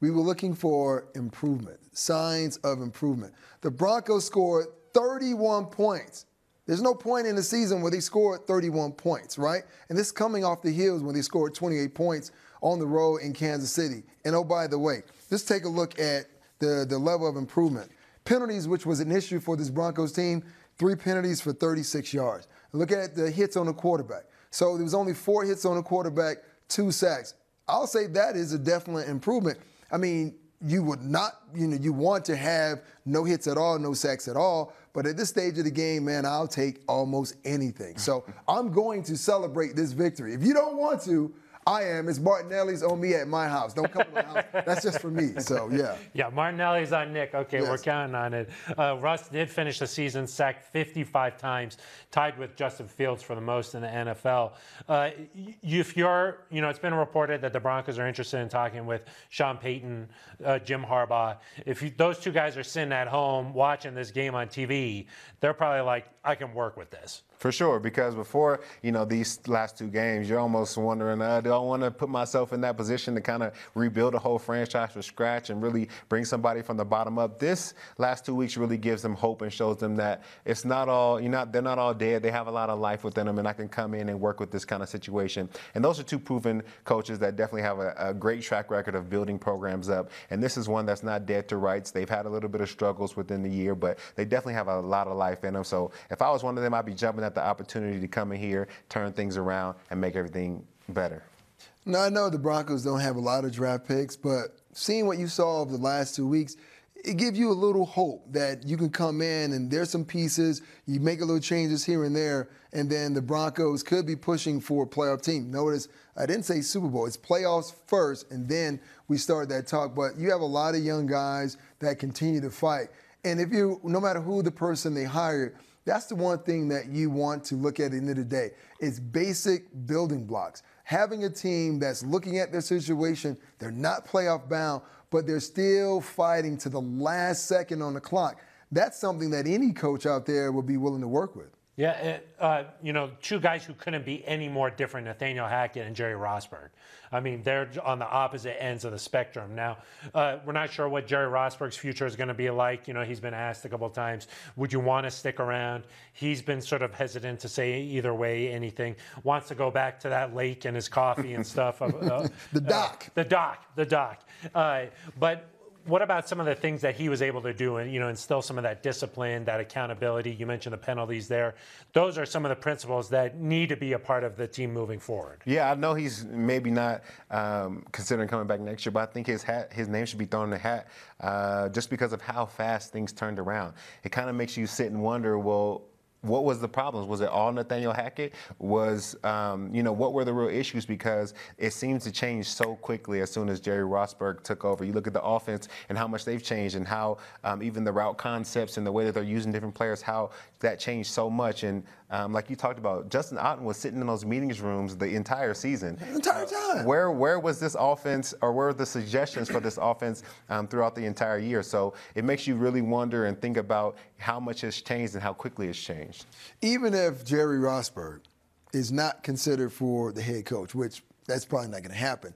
We were looking for improvement, signs of improvement. The Broncos scored 31 points. There's no point in the season where they scored 31 points, right? And this coming off the heels when they scored 28 points on the road in Kansas City. And oh, by the way, let's take a look at the, the level of improvement. Penalties, which was an issue for this Broncos team, three penalties for 36 yards. Look at the hits on the quarterback. So there was only four hits on the quarterback, two sacks. I'll say that is a definite improvement. I mean, you would not, you know, you want to have no hits at all, no sacks at all. But at this stage of the game, man, I'll take almost anything. So I'm going to celebrate this victory. If you don't want to, I am. It's Martinelli's on me at my house. Don't come to my house. That's just for me. So yeah. Yeah, Martinelli's on Nick. Okay, yes. we're counting on it. Uh, Russ did finish the season sacked 55 times, tied with Justin Fields for the most in the NFL. Uh, if you're, you know, it's been reported that the Broncos are interested in talking with Sean Payton, uh, Jim Harbaugh. If you, those two guys are sitting at home watching this game on TV, they're probably like, I can work with this. For sure, because before you know these last two games, you're almost wondering, uh, do I want to put myself in that position to kind of rebuild a whole franchise from scratch and really bring somebody from the bottom up? This last two weeks really gives them hope and shows them that it's not all you know. They're not all dead. They have a lot of life within them, and I can come in and work with this kind of situation. And those are two proven coaches that definitely have a, a great track record of building programs up. And this is one that's not dead to rights. They've had a little bit of struggles within the year, but they definitely have a lot of life in them. So if I was one of them, I'd be jumping at the opportunity to come in here, turn things around, and make everything better. Now, I know the Broncos don't have a lot of draft picks, but seeing what you saw over the last two weeks, it gives you a little hope that you can come in and there's some pieces, you make a little changes here and there, and then the Broncos could be pushing for a playoff team. Notice I didn't say Super Bowl, it's playoffs first, and then we start that talk. But you have a lot of young guys that continue to fight. And if you, no matter who the person they hire, that's the one thing that you want to look at at the end of the day. It's basic building blocks. Having a team that's looking at their situation, they're not playoff bound, but they're still fighting to the last second on the clock. That's something that any coach out there would be willing to work with. Yeah, it, uh, you know, two guys who couldn't be any more different, Nathaniel Hackett and Jerry Rosburg. I mean, they're on the opposite ends of the spectrum. Now, uh, we're not sure what Jerry Rosburg's future is going to be like. You know, he's been asked a couple times, would you want to stick around? He's been sort of hesitant to say either way anything. Wants to go back to that lake and his coffee and stuff. Uh, (laughs) the dock. the dock. The dock. Uh, but what about some of the things that he was able to do and you know instill some of that discipline that accountability? You mentioned the penalties there. Those are some of the principles that need to be a part of the team moving forward. Yeah i know he's maybe not um, considering coming back next year but i think his hat his name should be thrown in the hat uh, just because of how fast things turned around. It kind of makes you sit and wonder well what was the problems? Was it all Nathaniel Hackett? Was um, you know what were the real issues? Because it seems to change so quickly as soon as Jerry Rosburg took over. You look at the offense and how much they've changed, and how um, even the route concepts and the way that they're using different players, how that changed so much. And um, like you talked about, Justin Outten was sitting in those meetings rooms the entire season. The entire time. Where where was this offense, or where were the suggestions for this offense um, throughout the entire year? So it makes you really wonder and think about how much has changed and how quickly it's changed. Even if Jerry Rosburg is not considered for the head coach, which that's probably not going to happen,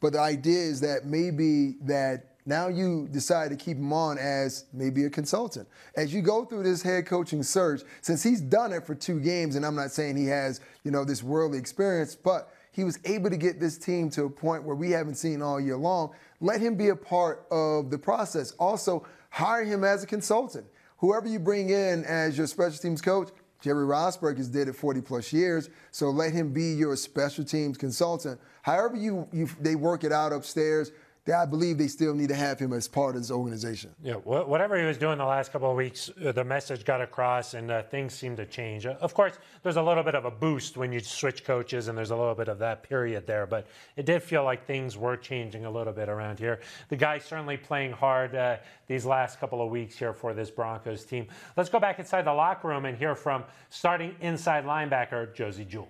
but the idea is that maybe that now you decide to keep him on as maybe a consultant. As you go through this head coaching search, since he's done it for two games, and I'm not saying he has, you know, this worldly experience, but he was able to get this team to a point where we haven't seen all year long. Let him be a part of the process. Also, hire him as a consultant. Whoever you bring in as your special teams coach, Jerry Rosburg has did it 40 plus years, so let him be your special teams consultant. However you, you they work it out upstairs, that I believe they still need to have him as part of this organization. Yeah, wh- whatever he was doing the last couple of weeks, uh, the message got across and uh, things seemed to change. Uh, of course, there's a little bit of a boost when you switch coaches, and there's a little bit of that period there, but it did feel like things were changing a little bit around here. The guy's certainly playing hard uh, these last couple of weeks here for this Broncos team. Let's go back inside the locker room and hear from starting inside linebacker Josey Jewell.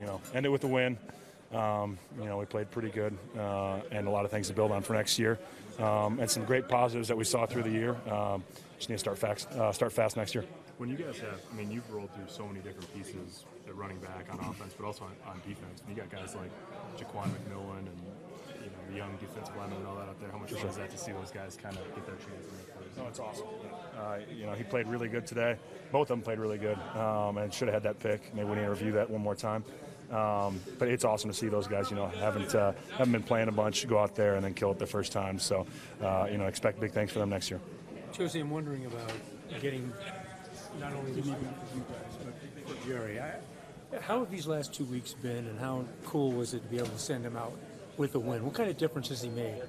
You know, end it with a win. Um, you know, we played pretty good uh, and a lot of things to build on for next year. Um, and some great positives that we saw through the year. Um, just need to start fast, uh, start fast next year. When you guys have, I mean, you've rolled through so many different pieces at running back on offense, but also on, on defense. And you got guys like Jaquan McMillian and you know the young defensive linemen and all that out there. How much fun is that to see those guys kind of get their chance? Their No, it's awesome. Uh, you know, he played really good today. Both of them played really good, um, and should have had that pick. Maybe we need to review that one more time. Um, but it's awesome to see those guys. You know, haven't uh, haven't been playing a bunch, go out there and then kill it the first time. So, uh, you know, expect big things for them next year. Josey, I'm wondering about getting not only the you guys, but for Jerry. I, how have these last two weeks been, and how cool was it to be able to send him out with a win? What kind of difference has he made?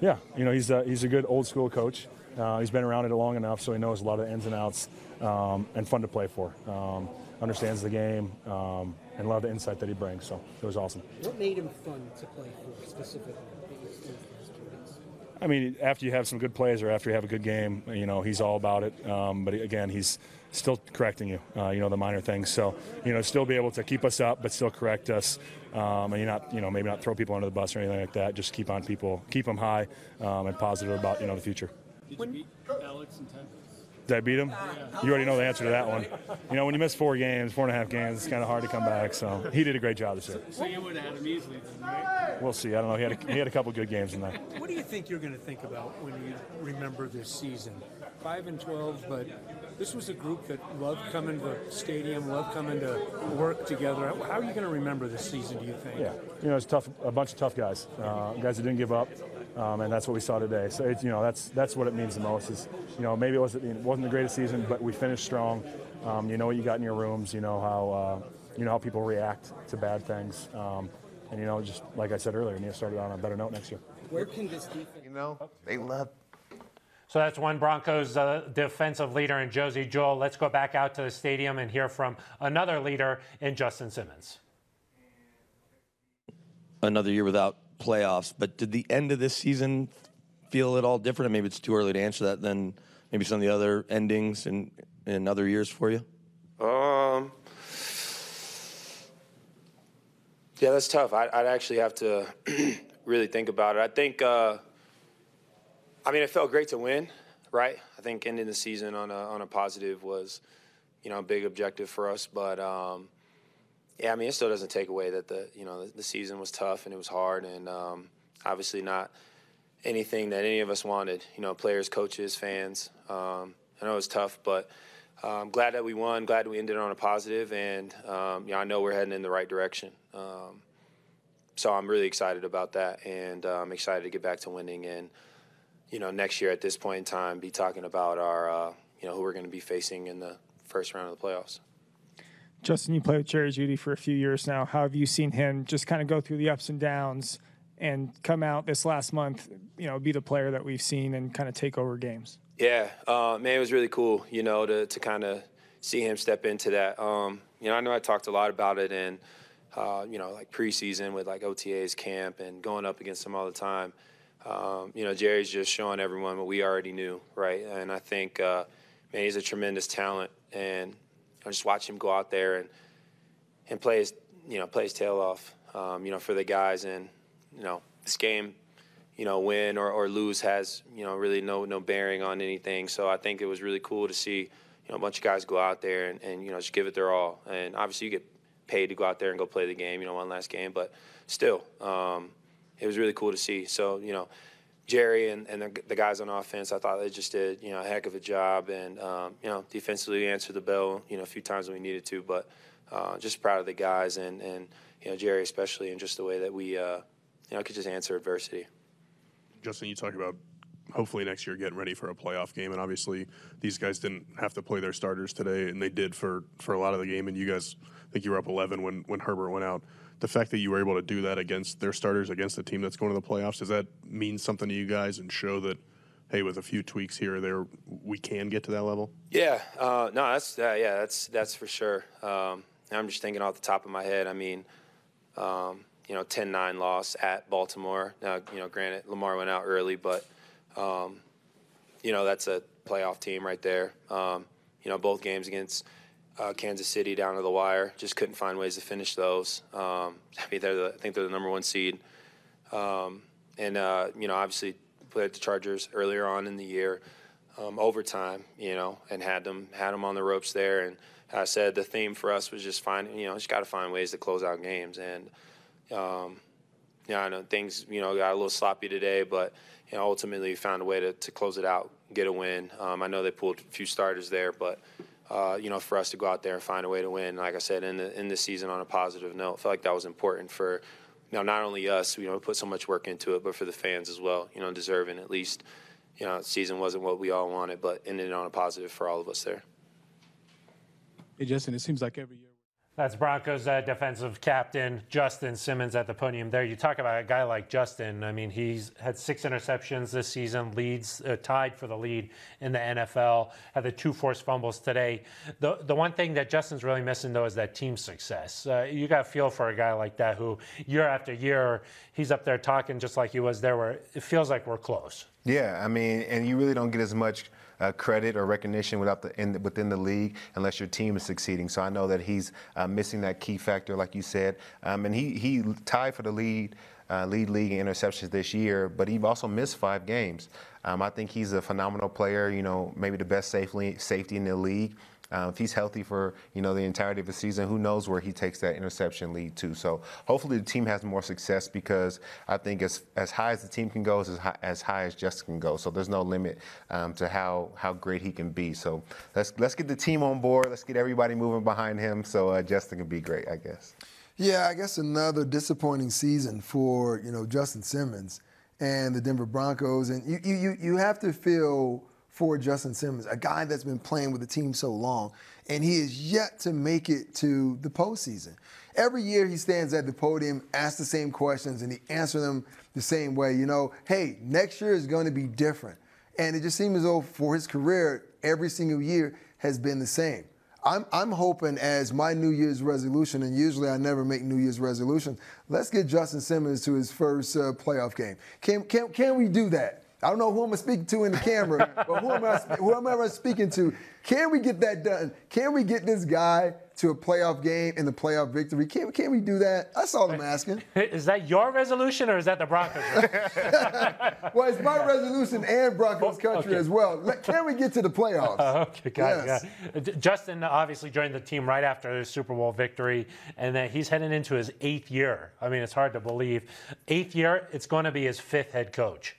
Yeah, you know, he's a, he's a good old school coach. Uh, he's been around it long enough, so he knows a lot of the ins and outs, um, and fun to play for. Um, understands the game, um, and love the insight that he brings. So it was awesome. What made him fun to play for specifically? these- these last two weeks? I mean, after you have some good plays or after you have a good game, you know, he's all about it. Um, but again, he's still correcting you, uh, you know, the minor things. So, you know, still be able to keep us up, but still correct us. Um, and you're not, you know, maybe not throw people under the bus or anything like that. Just keep on people, keep them high um, and positive about, you know, the future. Did you beat Alex and Ted? Did I beat him? You already know the answer to that one. You know, when you miss four games, four and a half games, it's kind of hard to come back. So he did a great job this year. So you would have had him easily, then, right? We'll see. I don't know. He had a, he had a couple good games in there. What do you think you're going to think about when you remember this season? Five and twelve, but this was a group that loved coming to the stadium, loved coming to work together. How are you going to remember this season? Do you think? Yeah, you know, it's tough. A bunch of tough guys, uh, guys that didn't give up, um, and that's what we saw today. So it's, you know, that's that's what it means the most. Is you know, maybe it wasn't it wasn't the greatest season, but we finished strong. Um, you know what you got in your rooms. You know how uh, you know how people react to bad things, um, and you know, just like I said earlier, you need to start it on a better note next year. Where can this defense? You know, they love So that's one Broncos uh, defensive leader in Josey Jewell. Let's go back out to the stadium and hear from another leader in Justin Simmons. another year without playoffs. But did the end of this season feel at all different? And maybe it's too early to answer that than maybe some of the other endings in, in other years for you? Um, yeah, that's tough. I, I'd actually have to (clears throat) really think about it. I think, uh, I mean, it felt great to win, right? I think ending the season on a on a positive was, you know, a big objective for us. But um, yeah, I mean, it still doesn't take away that the you know the, the season was tough and it was hard, and um, obviously not anything that any of us wanted. You know, players, coaches, fans. Um, I know it was tough, but I'm glad that we won. Glad we ended on a positive, and um, I know we're heading in the right direction. Um, so I'm really excited about that, and uh, I'm excited to get back to winning. And you know, next year at this point in time, be talking about our uh, you know who we're going to be facing in the first round of the playoffs. Justin, you played with Jerry Jeudy for a few years now. How have you seen him just kind of go through the ups and downs and come out this last month, you know, be the player that we've seen and kind of take over games? Yeah, uh, man, it was really cool, you know, to, to kind of see him step into that. Um, you know, I know I talked a lot about it in, uh, you know, like preseason with like OTA's camp and going up against him all the time. Um, you know, Jerry's just showing everyone what we already knew, right? And I think, uh, man, he's a tremendous talent, and I just watch him go out there and and play his, you know, play his tail off, um, you know, for the guys. And you know, this game, you know, win or, or lose has, you know, really no no bearing on anything. So I think it was really cool to see, you know, a bunch of guys go out there and, and you know just give it their all. And obviously you get paid to go out there and go play the game, you know, one last game, but still, um, it was really cool to see. So you know. Jerry and, and the, the guys on offense, I thought they just did you know a heck of a job, and um, you know defensively we answered the bell you know a few times when we needed to, but uh, just proud of the guys and and you know Jerry especially, and just the way that we uh, you know could just answer adversity. Justin, you talk about hopefully next year getting ready for a playoff game, and obviously these guys didn't have to play their starters today, and they did for for a lot of the game. And you guys, I think you were up 11 when when Herbert went out. The fact that you were able to do that against their starters against a team that's going to the playoffs does that mean something to you guys and show that hey with a few tweaks here or there we can get to that level Yeah, uh, no, that's uh, yeah, that's that's for sure. Um, I'm just thinking off the top of my head. I mean, um, you know, 10-9 loss at Baltimore. Now, you know, granted, Lamar went out early, but um, you know that's a playoff team right there. Um, you know, both games against uh, Kansas City down to the wire, just couldn't find ways to finish those. Um, I mean, they're the, I think they're the number one seed, um, and uh, you know, obviously played the Chargers earlier on in the year, um, overtime, you know, and had them had them on the ropes there. And I said the theme for us was just finding, you know, just got to find ways to close out games. And um, yeah, I know things, you know, got a little sloppy today, but you know, ultimately found a way to, to close it out, get a win. Um, I know they pulled a few starters there, but uh, you know, for us to go out there and find a way to win, like I said, in the in this season on a positive note, I felt like that was important for, you know, not only us, you know, we put so much work into it, but for the fans as well, you know, deserving at least, you know, season wasn't what we all wanted, but ended on a positive for all of us there. Hey, Justin, it seems like every year. That's Broncos uh, defensive captain Justin Simmons at the podium there. You talk about a guy like Justin. I mean, he's had six interceptions this season, leads uh, tied for the lead in the NFL. Had the two forced fumbles today. The the one thing that Justin's really missing though is that team success. Uh, you got feel for a guy like that who year after year he's up there talking just like he was there. Where it feels like we're close. Yeah, I mean, and you really don't get as much uh, credit or recognition without the, in, within the league unless your team is succeeding. So I know that he's uh, missing that key factor, like you said, um, and he he tied for the lead. Uh, lead league in interceptions this year, but he also missed five games. Um, I think he's a phenomenal player. You know, maybe the best safely, safety in the league. Uh, if he's healthy for you know the entirety of the season, who knows where he takes that interception lead to? So hopefully the team has more success because I think as as high as the team can go is as high as, high as Justin can go. So there's no limit um, to how how great he can be. So let's let's get the team on board. Let's get everybody moving behind him so uh, Justin can be great. I guess. Yeah, I guess another disappointing season for you know Justin Simmons and the Denver Broncos, and you you you have to feel for Justin Simmons, a guy that's been playing with the team so long, and he is yet to make it to the postseason. Every year he stands at the podium, asks the same questions, and he answers them the same way. You know, hey, next year is going to be different. And it just seems as though for his career, every single year has been the same. I'm, I'm hoping as my New Year's resolution, and usually I never make New Year's resolutions, let's get Justin Simmons to his first uh, playoff game. Can, can, can we do that? I don't know who I'm speaking to in the camera, but who am, I, who am I speaking to? Can we get that done? Can we get this guy to a playoff game and the playoff victory? Can, can we do that? That's all I'm asking. (laughs) Is that your resolution or is that the Broncos? (laughs) well, it's my resolution and Broncos country okay. as well. Can we get to the playoffs? Uh, (laughs) okay, got yes. it. Yeah. Justin obviously joined the team right after the Super Bowl victory, and then he's heading into his eighth year. I mean, it's hard to believe. Eighth year, it's going to be his fifth head coach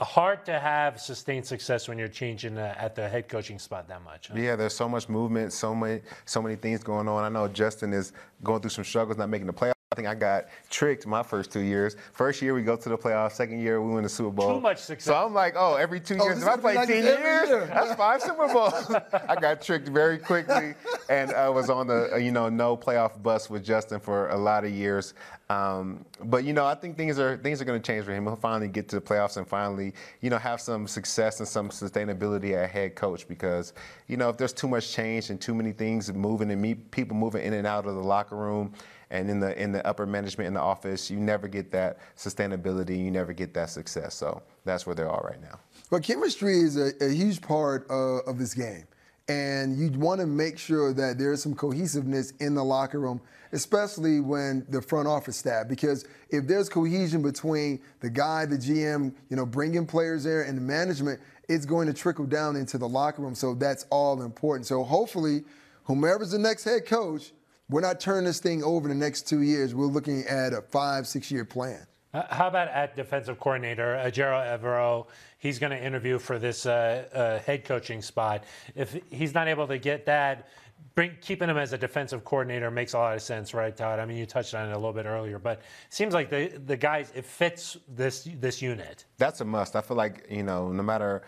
hard to have sustained success when you're changing at the head coaching spot that much. Huh? Yeah, there's so much movement, so many, so many things going on. I know Justin is going through some struggles, not making the playoffs. I think I got tricked my first two years. First year we go to the playoffs. Second year we win the Super Bowl. Too much success. So I'm like, oh, every two Oh, years. this If I is play like ten years, year. that's five Super Bowls. (laughs) I got tricked very quickly, and I was on the uh, you know no playoff bus with Justin for a lot of years. Um, but you know, I think things are things are going to change for him. He'll finally get to the playoffs and finally you know have some success and some sustainability at head coach because you know if there's too much change and too many things moving and me, people moving in and out of the locker room and in the in the upper management in the office, you never get that sustainability. You never get that success. So that's where they are right now. Well, chemistry is a, a huge part uh, of this game. And you want to make sure that there is some cohesiveness in the locker room, especially when the front office staff. Because if there's cohesion between the guy, the GM, you know, bringing players there, and the management, it's going to trickle down into the locker room. So that's all important. So hopefully, whomever's the next head coach, we're not turning this thing over in the next two years. We're looking at a five, six year plan. Uh, how about at defensive coordinator, uh, Ejiro Evero? He's going to interview for this uh, uh, head coaching spot. If he's not able to get that, bring, keeping him as a defensive coordinator makes a lot of sense, right, Todd? I mean, you touched on it a little bit earlier, but it seems like the the guys it fits this this unit. That's a must. I feel like you know, no matter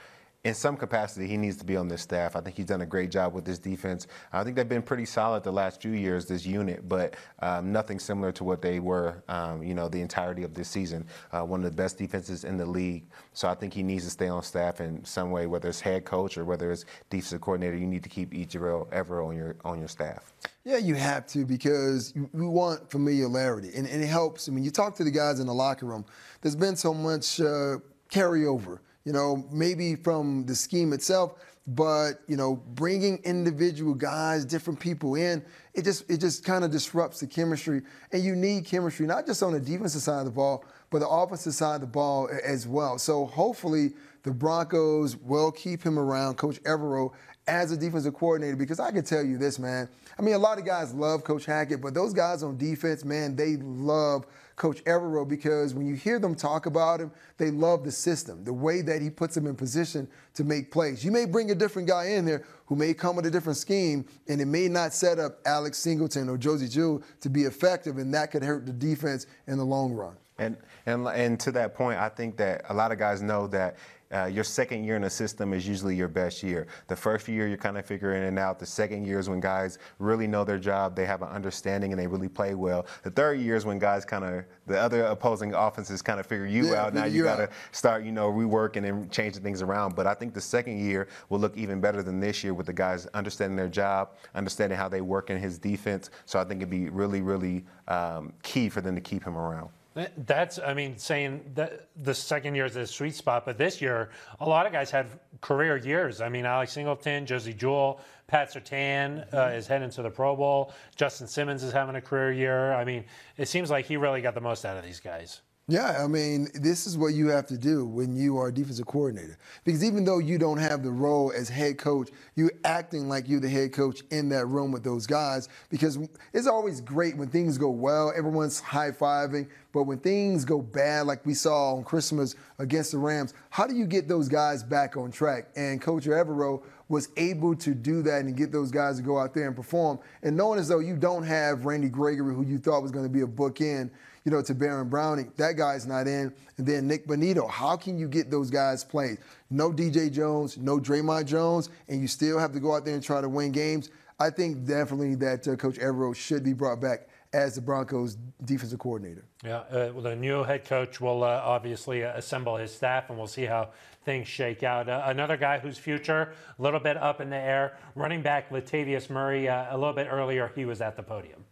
in some capacity, he needs to be on this staff. I think he's done a great job with this defense. I think they've been pretty solid the last few years, this unit, but um, nothing similar to what they were, um, you know, the entirety of this season. Uh, one of the best defenses in the league. So I think he needs to stay on staff in some way, whether it's head coach or whether it's defensive coordinator. You need to keep Ejiro Evero on your on your staff. Yeah, you have to because we want familiarity, and, and, it helps. I mean, you talk to the guys in the locker room. There's been so much uh, carryover you know, maybe from the scheme itself, but you know, bringing individual guys, different people in, it just it just kind of disrupts the chemistry. And you need chemistry not just on the defensive side of the ball, but the offensive side of the ball as well. So hopefully the Broncos will keep him around, Coach Evero, as a defensive coordinator, because I can tell you this, man. I mean, a lot of guys love Coach Hackett, but those guys on defense, man, they love Coach Evero because when you hear them talk about him, they love the system, the way that he puts them in position to make plays. You may bring a different guy in there who may come with a different scheme, and it may not set up Alex Singleton or Josey Jewell to be effective, and that could hurt the defense in the long run. And, and, and to that point, I think that a lot of guys know that uh, your second year in the system is usually your best year. The first year, you're kind of figuring it out. The second year is when guys really know their job, they have an understanding, and they really play well. The third year is when guys kind of, the other opposing offenses kind of figure you yeah, out. Now you got to start, you know, reworking and changing things around. But I think the second year will look even better than this year with the guys understanding their job, understanding how they work in his defense. So I think it'd be really, really um, key for them to keep him around. That's, I mean, saying that the second year is the sweet spot, but this year, a lot of guys had career years. I mean, Alex Singleton, Josey Jewell, Pat Surtain uh, is heading to the Pro Bowl. Justin Simmons is having a career year. I mean, it seems like he really got the most out of these guys. Yeah, I mean, this is what you have to do when you are a defensive coordinator. Because even though you don't have the role as head coach, you're acting like you're the head coach in that room with those guys. Because it's always great when things go well, everyone's high fiving. But when things go bad, like we saw on Christmas against the Rams, how do you get those guys back on track? And Coach Evero was able to do that and get those guys to go out there and perform. And knowing as though you don't have Randy Gregory, who you thought was going to be a bookend you know, to Baron Browning. That guy's not in. And then Nick Bonitto. How can you get those guys played? No DJ Jones, no Dre'Mont Jones, and you still have to go out there and try to win games. I think definitely that uh, Coach Evero should be brought back as the Broncos defensive coordinator. Yeah, uh, well, the new head coach will uh, obviously uh, assemble his staff, and we'll see how things shake out. Uh, another guy whose future a little bit up in the air, running back Latavius Murray. Uh, a little bit earlier, he was at the podium.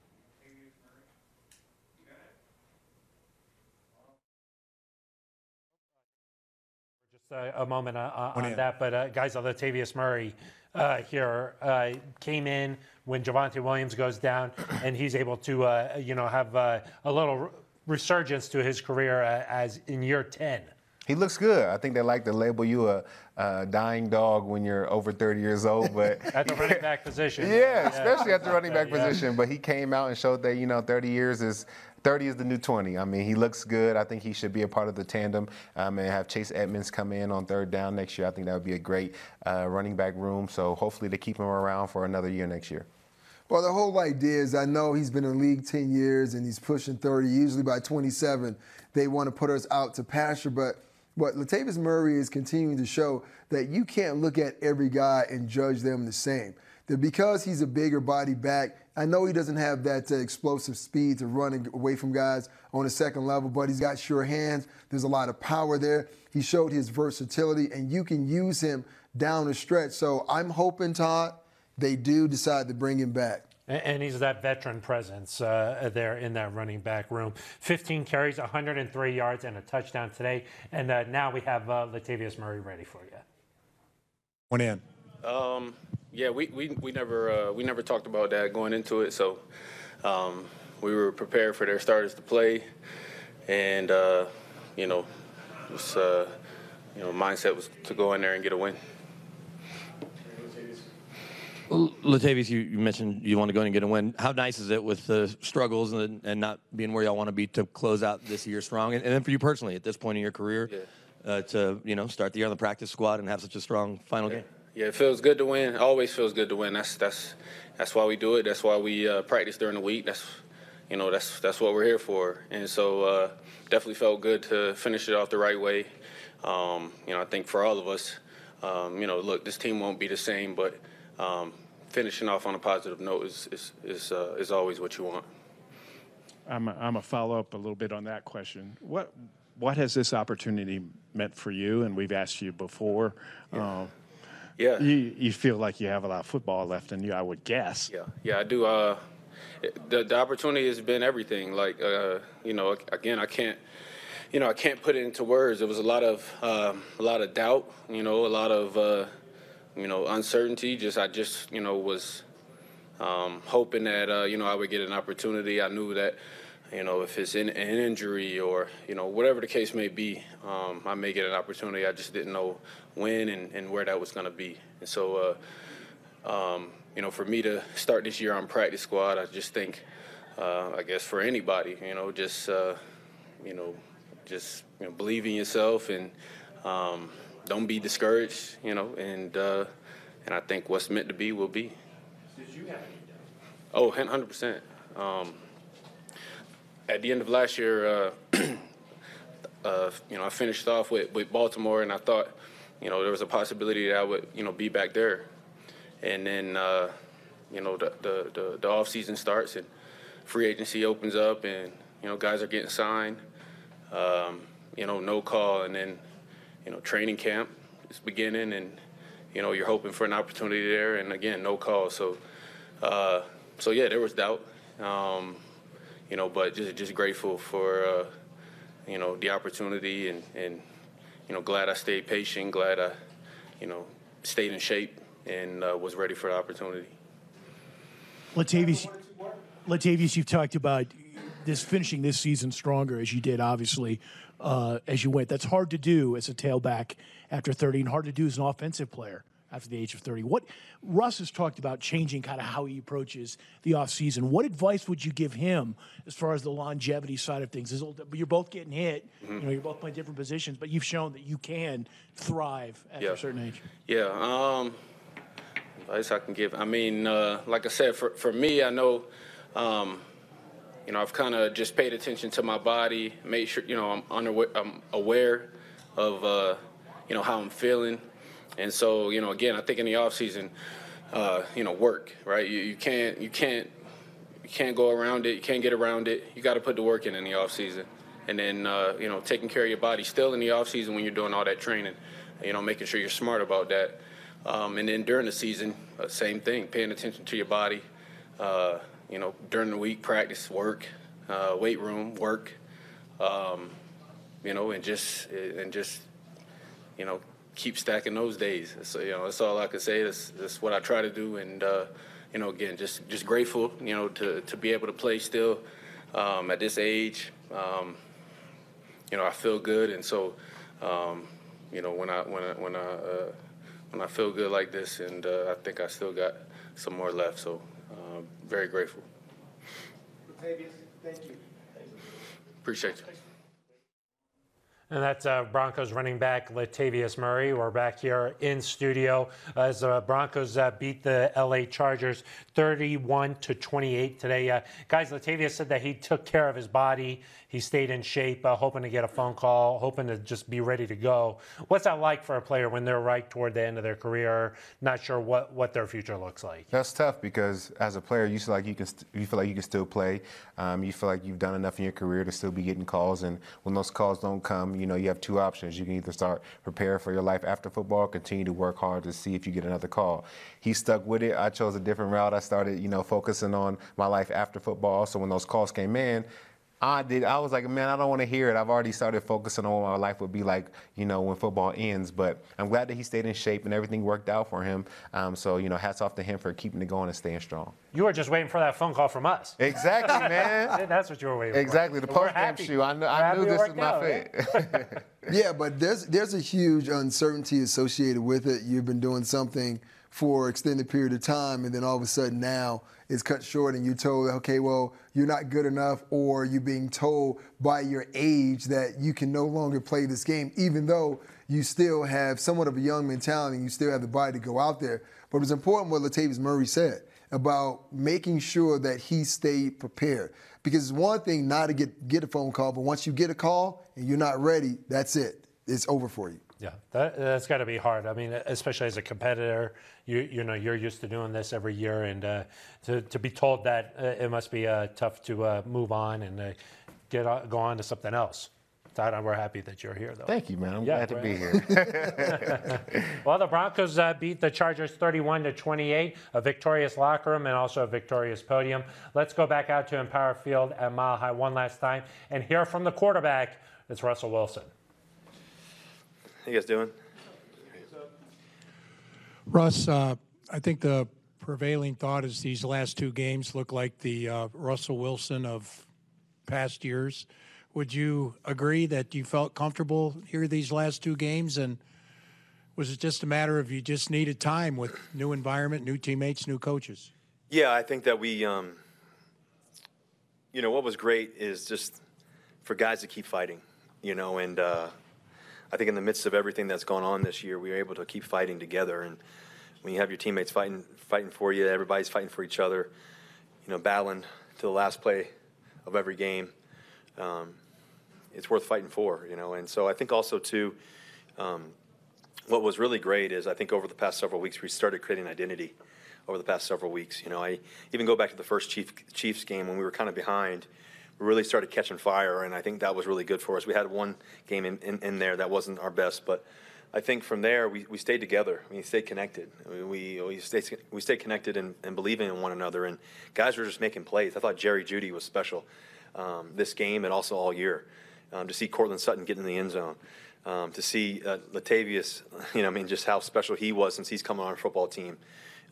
A moment uh, on that, but uh, guys, like Latavius Murray uh, here uh, came in when Javonte Williams goes down, and he's able to, uh, you know, have a little resurgence to his career as in year 10. He looks good. I think they like to label you a, a dying dog when you're over 30 years old, but (laughs) at the running (laughs) back position. Yeah, yeah. especially at the running back yeah. position. But he came out and showed that you know 30 years is 30 is the new 20. I mean, he looks good. I think he should be a part of the tandem um, and have Chase Edmonds come in on third down next year. I think that would be a great uh, running back room. So hopefully they keep him around for another year next year. Well, the whole idea is I know he's been in the league 10 years and he's pushing 30. Usually by 27, they want to put us out to pasture. But what Latavius Murray is continuing to show that you can't look at every guy and judge them the same that because he's a bigger body back, I know he doesn't have that uh, explosive speed to run away from guys on a second level, but he's got sure hands. There's a lot of power there. He showed his versatility, and you can use him down the stretch. So I'm hoping, Todd, they do decide to bring him back. And he's that veteran presence uh, there in that running back room. 15 carries, 103 yards, and a touchdown today. And uh, now we have uh, Latavius Murray ready for you. One in. Um, yeah, we, we, we never uh, we never talked about that going into it. So um, we were prepared for their starters to play, and uh, you know, was, uh, you know, mindset was to go in there and get a win. Latavius, you, you, mentioned you want to go in and get a win. How nice is it with the struggles and, and not being where y'all want to be to close out this year strong? And, and then for you personally, at this point in your career, yeah. uh, to you know start the year on the practice squad and have such a strong final yeah. game. Yeah, it feels good to win. Always feels good to win. That's that's that's why we do it. That's why we uh, practice during the week. That's you know that's that's what we're here for. And so uh, definitely felt good to finish it off the right way. Um, you know, I think for all of us, um, you know, look, this team won't be the same, but um, finishing off on a positive note is is is, uh, is always what you want. I'm a, I'm a follow up a little bit on that question. What what has this opportunity meant for you? And we've asked you before. Yeah. Yeah. You you feel like you have a lot of football left in you, I would guess. Yeah, yeah, I do. Uh, the the opportunity has been everything. Like, uh, you know, again, I can't, you know, I can't put it into words. There was a lot of um, a lot of doubt. You know, a lot of uh, you know uncertainty. Just I just you know was um, hoping that uh, you know I would get an opportunity. I knew that. You know, if it's in, an injury or you know whatever the case may be, um, I may get an opportunity. I just didn't know when and, and where that was going to be. And so, uh, um, you know, for me to start this year on practice squad, I just think, uh, I guess for anybody, you know, just, uh, you know, just you know, believe in yourself and um, don't be discouraged, you know, and uh, and I think what's meant to be will be. Did you have any Oh, 100 percent. Um, at the end of last year, uh, (clears throat) uh, you know, I finished off with, with Baltimore, and I thought, you know, there was a possibility that I would, you know, be back there. And then, uh, you know, the, the, the, the off season starts and free agency opens up and, you know, guys are getting signed, um, you know, no call. And then, you know, training camp is beginning and, you know, you're hoping for an opportunity there. And again, no call. So, uh, so yeah, there was doubt. Um, you know, but just, just grateful for, uh, you know, the opportunity and, and, you know, glad I stayed patient, glad I, you know, stayed in shape and uh, was ready for the opportunity. Latavius, Latavius, you've talked about this finishing this season stronger as you did, obviously, uh, as you went. That's hard to do as a tailback after 30, and hard to do as an offensive player after the age of 30. What Russ has talked about changing kind of how he approaches the offseason. What advice would you give him as far as the longevity side of things? You're both getting hit, Mm-hmm. you know, you're both playing different positions, but you've shown that you can thrive after Yeah. a certain age. Yeah. Um, advice I can give. I mean, uh, like I said, for, for me, I know, um, you know, I've kind of just paid attention to my body, made sure, you know, I'm, unaware, I'm aware of, uh, you know, how I'm feeling. And so, you know, again, I think in the off season, uh, you know, work, right? You, you can't, you can't, you can't go around it. You can't get around it. You got to put the work in in the off season. And then, uh, you know, taking care of your body still in the off season when you're doing all that training, you know, making sure you're smart about that. Um, and then during the season, uh, same thing, paying attention to your body. Uh, you know, during the week, practice, work, uh, weight room, work. Um, you know, and just and just you know keep stacking those days. So you know, that's all I can say. That's that's what I try to do. And uh, you know, again, just just grateful. You know, to to be able to play still um, at this age. Um, you know, I feel good, and so um, you know when I when I when I uh, when I feel good like this, and uh, I think I still got some more left. So uh, very grateful. thank you. Appreciate you. And that's uh, Broncos running back Latavius Murray. We're back here in studio as the Broncos uh, beat the LA Chargers 31 to 28 today. Uh, guys, Latavius said that he took care of his body. He stayed in shape, uh, hoping to get a phone call, hoping to just be ready to go. What's that like for a player when they're right toward the end of their career, not sure what, what their future looks like? That's tough because as a player, you feel like you can st- you feel like you can still play. Um, you feel like you've done enough in your career to still be getting calls, and when those calls don't come, you know you have two options. You can either start prepare for your life after football, continue to work hard to see if you get another call. He stuck with it. I chose a different route. I started, you know, focusing on my life after football. So when those calls came in. I did. I was like, man, I don't want to hear it. I've already started focusing on what my life would be like, you know, when football ends. But I'm glad that he stayed in shape and everything worked out for him. Um, so, you know, hats off to him for keeping it going and staying strong. You were just waiting for that phone call from us. Exactly, (laughs) man. That's what you were waiting for. Exactly. The for. We're post game shoe. I, kn- I knew this was my out, fit. (laughs) yeah, but there's there's a huge uncertainty associated with it. You've been doing something for extended period of time, and then all of a sudden now it's cut short, and you're told, okay, well, you're not good enough, or you're being told by your age that you can no longer play this game, even though you still have somewhat of a young mentality and you still have the body to go out there. But it's important what Latavius Murray said about making sure that he stayed prepared. Because it's one thing not to get, get a phone call, but once you get a call and you're not ready, that's it. It's over for you. Yeah, that, that's got to be hard. I mean, especially as a competitor, you you know you're used to doing this every year, and uh, to to be told that uh, it must be uh, tough to uh, move on and uh, get on, go on to something else. Todd, we're happy that you're here, though. Thank you, man. I'm Yeah, glad to be here. (laughs) well, the Broncos uh, beat the Chargers 31 to 28, a victorious locker room and also a victorious podium. Let's go back out to Empower Field at Mile High one last time and hear from the quarterback. It's Russell Wilson. How you guys doing? Russ, uh, I think the prevailing thought is these last two games look like the uh, Russell Wilson of past years. Would you agree that you felt comfortable here these last two games? And was it just a matter of you just needed time with new environment, new teammates, new coaches? Yeah, I think that we, um, you know, what was great is just for guys to keep fighting, you know, and uh, I think in the midst of everything that's gone on this year, we were able to keep fighting together. And when you have your teammates fighting, fighting for you, everybody's fighting for each other, you know, battling to the last play of every game. Um, it's worth fighting for, you know. And so I think also too, um, what was really great is I think over the past several weeks we started creating identity. Over the past several weeks, you know, I even go back to the first Chief, Chiefs game when we were kind of behind. Really started catching fire, and I think that was really good for us. We had one game in, in, in there that wasn't our best, but I think from there we, we stayed together. We stayed connected. We we stayed we stayed connected and, and believing in one another. And guys were just making plays. I thought Jerry Jeudy was special um, this game and also all year. Um, to see Courtland Sutton get in the end zone, um, to see uh, Latavius, (laughs) you know, I mean, just how special he was since he's come on our football team,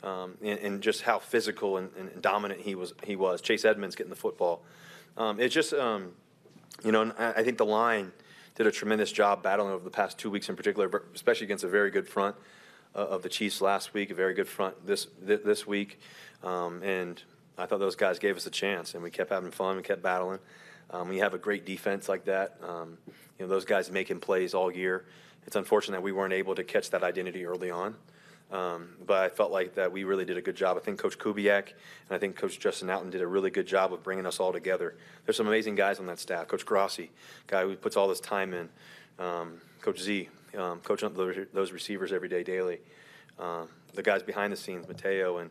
um, and, and just how physical and, and dominant he was. He was Chase Edmonds getting the football. Um, it's just, um, you know, I think the line did a tremendous job battling over the past two weeks in particular, especially against a very good front uh, of the Chiefs last week, a very good front this th- this week, um, and I thought those guys gave us a chance, and we kept having fun, we kept battling. Um, when you have a great defense like that, um, you know those guys making plays all year. It's unfortunate that we weren't able to catch that identity early on. Um, but I felt like that we really did a good job. I think Coach Kubiak and I think Coach Justin Outten did a really good job of bringing us all together. There's some amazing guys on that staff. Coach Grossi, guy who puts all this time in. Um, Coach Z, um, coaching up those, those receivers every day, daily. Um, the guys behind the scenes, Mateo and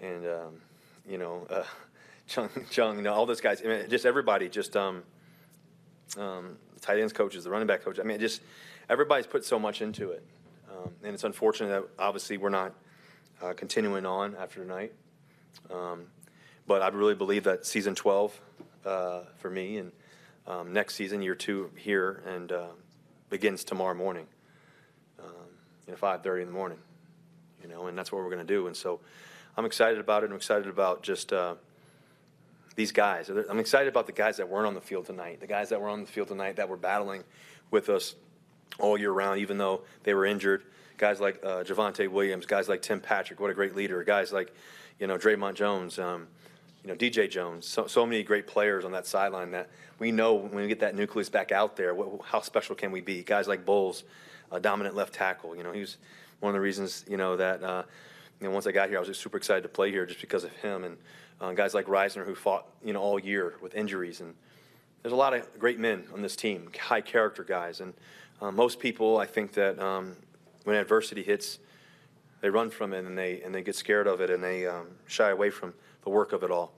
and um, you know uh, (laughs) Chung, Chung, you know all those guys. I mean, just everybody, just um, um, tight ends coaches, the running back coach. I mean, just everybody's put so much into it. Um, and it's unfortunate that obviously we're not uh, continuing on after tonight. Um, but I really believe that season 12 uh, for me and um, next season, year two here, and uh, begins tomorrow morning, um, you know, 5:30 in the morning. You know, and that's what we're going to do. And so, I'm excited about it. I'm excited about just uh, these guys. I'm excited about the guys that weren't on the field tonight. The guys that were on the field tonight that were battling with us all year round, even though they were injured. Guys like uh, Javonte Williams, guys like Tim Patrick, what a great leader. Guys like, you know, Dre'Mont Jones, um, you know, DJ Jones. So, so many great players on that sideline that we know when we get that nucleus back out there, what, how special can we be? Guys like Bolles, a dominant left tackle. You know, he was one of the reasons, you know, that, uh, you know, once I got here, I was just super excited to play here just because of him. And uh, guys like Risner who fought, you know, all year with injuries. And there's a lot of great men on this team, high character guys. And uh, most people, I think that um, when adversity hits, they run from it and they and they get scared of it and they um, shy away from the work of it all.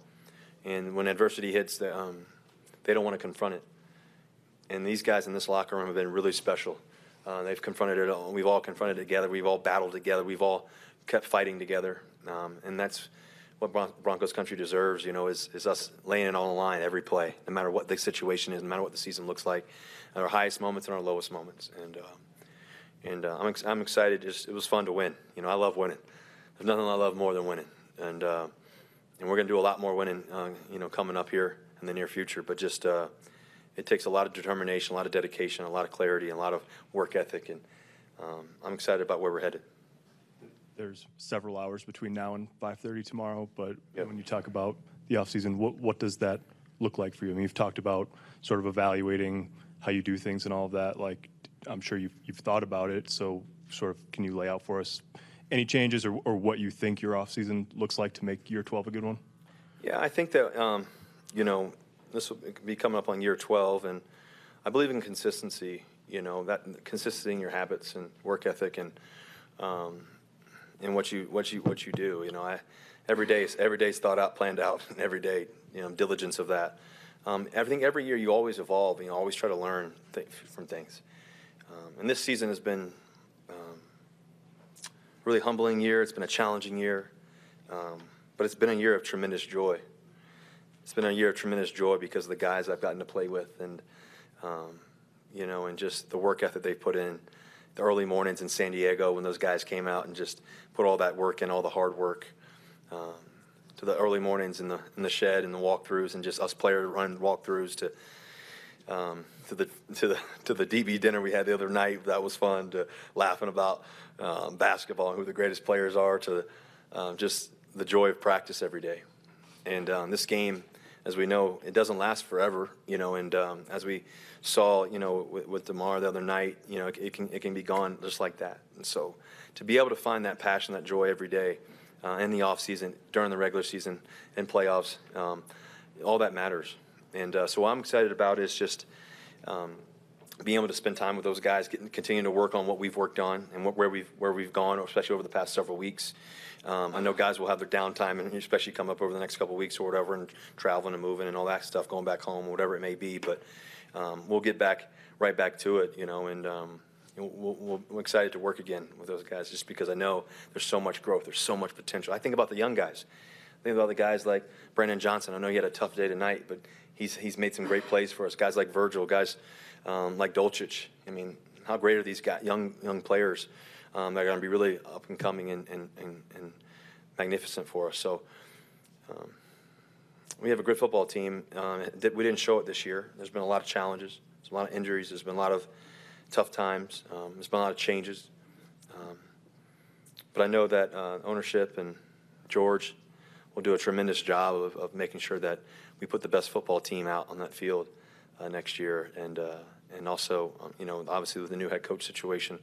And when adversity hits, they, um, they don't want to confront it. And these guys in this locker room have been really special. Uh, they've confronted it. All. We've all confronted it together. We've all battled together. We've all kept fighting together. Um, and that's what Bron- Broncos country deserves. You know, is is us laying it on the line every play, no matter what the situation is, no matter what the season looks like, at our highest moments and our lowest moments. And uh, and uh, I'm, ex- I'm excited. Just, it was fun to win. You know, I love winning. There's nothing I love more than winning. And uh, and we're going to do a lot more winning. Uh, you know, coming up here in the near future. But just uh, it takes a lot of determination, a lot of dedication, a lot of clarity, and a lot of work ethic. And um, I'm excited about where we're headed. There's several hours between now and 5:30 tomorrow, but when you talk about the offseason, what what does that look like for you? I mean, you've talked about sort of evaluating how you do things and all of that. Like, I'm sure you've you've thought about it. So, sort of, can you lay out for us any changes or, or what you think your offseason looks like to make year 12 a good one? Yeah, I think that um, you know this will be coming up on year 12, and I believe in consistency. You know that consistency in your habits and work ethic and um, and what you what you what you do. You know, I every day every day's thought out, planned out, (laughs) and every day you know diligence of that. Um, I think every year you always evolve and you always try to learn th- from things. Um, and this season has been um, really humbling year. It's been a challenging year, um, but it's been a year of tremendous joy. It's been a year of tremendous joy because of the guys I've gotten to play with, and um, you know, and just the work ethic they've put in. The early mornings in San Diego when those guys came out and just put all that work in, all the hard work. Um, to the early mornings in the in the shed and the walkthroughs and just us players running walkthroughs to um, to the to the to the DB dinner we had the other night. That was fun. To laughing about um, basketball and who the greatest players are. To um, just the joy of practice every day. And um, this game, as we know, it doesn't last forever. You know, and um, as we saw, you know, with, with Damar the other night, you know, it, it can it can be gone just like that. And so, to be able to find that passion, that joy every day uh, in the off season, during the regular season, and playoffs. Um, all that matters. And uh, so what I'm excited about is just um, being able to spend time with those guys, getting, continuing to work on what we've worked on and what, where we've where we've gone, especially over the past several weeks. Um, I know guys will have their downtime and especially come up over the next couple of weeks or whatever, and traveling and moving and all that stuff, going back home, whatever it may be. But um, we'll get back right back to it, you know, and um, we'll, we'll, we're excited to work again with those guys just because I know there's so much growth, there's so much potential. I think about the young guys. I think about the guys like Brandon Johnson. I know he had a tough day tonight, but he's he's made some great plays for us. Guys like Virgil, guys um, like Dulcich. I mean, how great are these guys, young young players um, that are going to be really up and coming and, and, and, and magnificent for us. So. Um, we have a good football team. Um, we didn't show it this year. There's been a lot of challenges. There's a lot of injuries. There's been a lot of tough times. Um, there's been a lot of changes. Um, but I know that uh, ownership and George will do a tremendous job of, of, making sure that we put the best football team out on that field uh, next year. And, uh, and also, um, you know, obviously with the new head coach situation,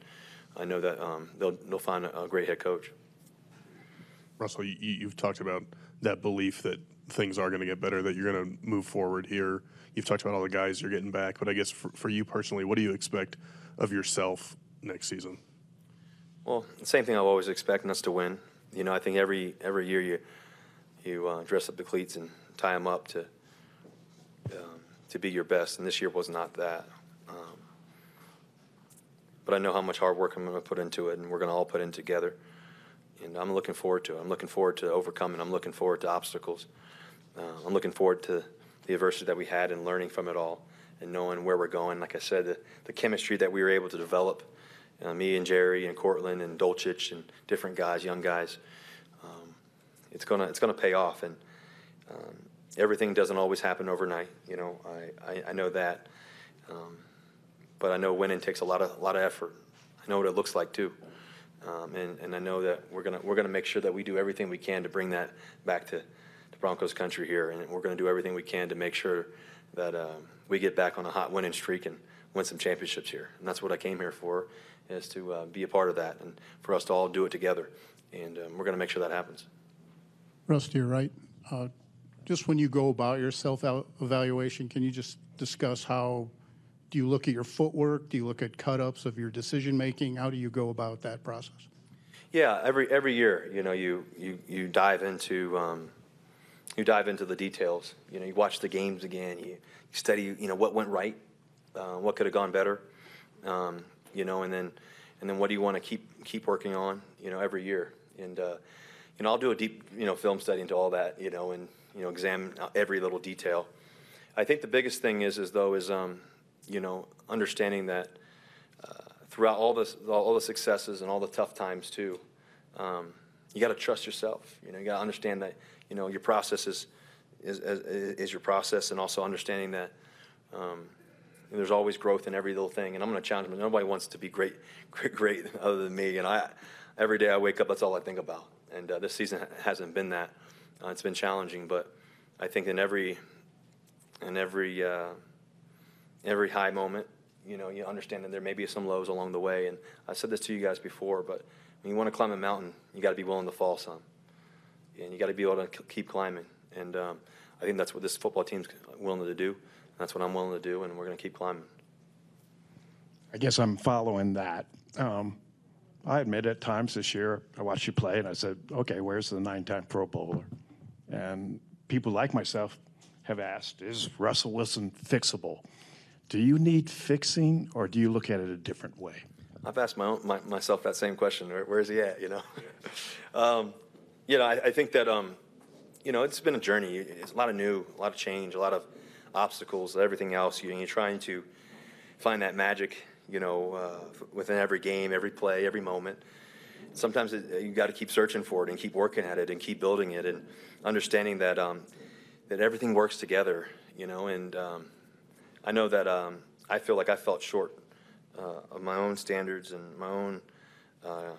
I know that um, they'll, they'll find a, a, great head coach. Russell, you, you've talked about that belief that things are going to get better, that you're going to move forward here. You've talked about all the guys you're getting back, but I guess for, for you personally, what do you expect of yourself next season? Well, the same thing I always expect, and that's to win. You know, I think every every year you you uh, dress up the cleats and tie them up to um, to be your best, and this year was not that. Um, but I know how much hard work I'm going to put into it, and we're going to all put in together. And I'm looking forward to it. I'm looking forward to overcoming. I'm looking forward to obstacles. Uh, I'm looking forward to the adversity that we had and learning from it all and knowing where we're going. Like I said, the, the chemistry that we were able to develop, uh, me and Jerry and Courtland and Dulcich and different guys, young guys, um, it's gonna it's gonna pay off. And um, everything doesn't always happen overnight. You know, I, I, I know that. Um, but I know winning takes a lot of a lot of effort. I know what it looks like too. Um, and, and I know that we're gonna we're gonna make sure that we do everything we can to bring that back to, to Broncos country here, and we're gonna do everything we can to make sure that um, we get back on a hot winning streak and win some championships here. And that's what I came here for, is to uh, be a part of that and for us to all do it together. And um, we're to make sure that happens. Russ, you're right, uh, just when you go about your self-evaluation, can you just discuss how do you look at your footwork? Do you look at cut-ups of your decision-making? How do you go about that process? Yeah, every every year, you know, you you you dive into um, you dive into the details. You know, you watch the games again. You, you study, you know, what went right, uh, what could have gone better, um, you know, and then and then what do you want to keep keep working on, you know, every year. And uh, you know, I'll do a deep, you know, film study into all that, you know, and you know, examine every little detail. I think the biggest thing is, is though, is um, you know, understanding that uh, throughout all this, all the successes and all the tough times too, um, you got to trust yourself. You know, you got to understand that you know your process is is, is, is your process, and also understanding that um, there's always growth in every little thing. And I'm going to challenge them. Nobody wants to be great, (laughs) great, great other than me. And I, every day I wake up, that's all I think about. And uh, this season hasn't been that. Uh, it's been challenging, but I think in every, in every, uh, every high moment, you know, you understand that there may be some lows along the way. And I said this to you guys before, but when you want to climb a mountain, you got to be willing to fall some and you got to be able to keep climbing. And um, I think that's what this football team's willing to do. That's what I'm willing to do, and we're going to keep climbing. I guess I'm following that. Um, I admit at times this year, I watched you play and I said, okay, where's the nine time Pro Bowler? And people like myself have asked, is Russell Wilson fixable? Do you need fixing or do you look at it a different way? I've asked my, own, my myself that same question. Where, where is he at? You know, (laughs) um, you know, I, I think that um, you know it's been a journey. It's a lot of new, a lot of change, a lot of obstacles, everything else. You, you're trying to find that magic, you know, uh, within every game, every play, every moment. Sometimes it, you got to keep searching for it and keep working at it and keep building it and understanding that um, that everything works together. You know, and um, I know that um, I feel like I felt short uh, of my own standards and my own uh,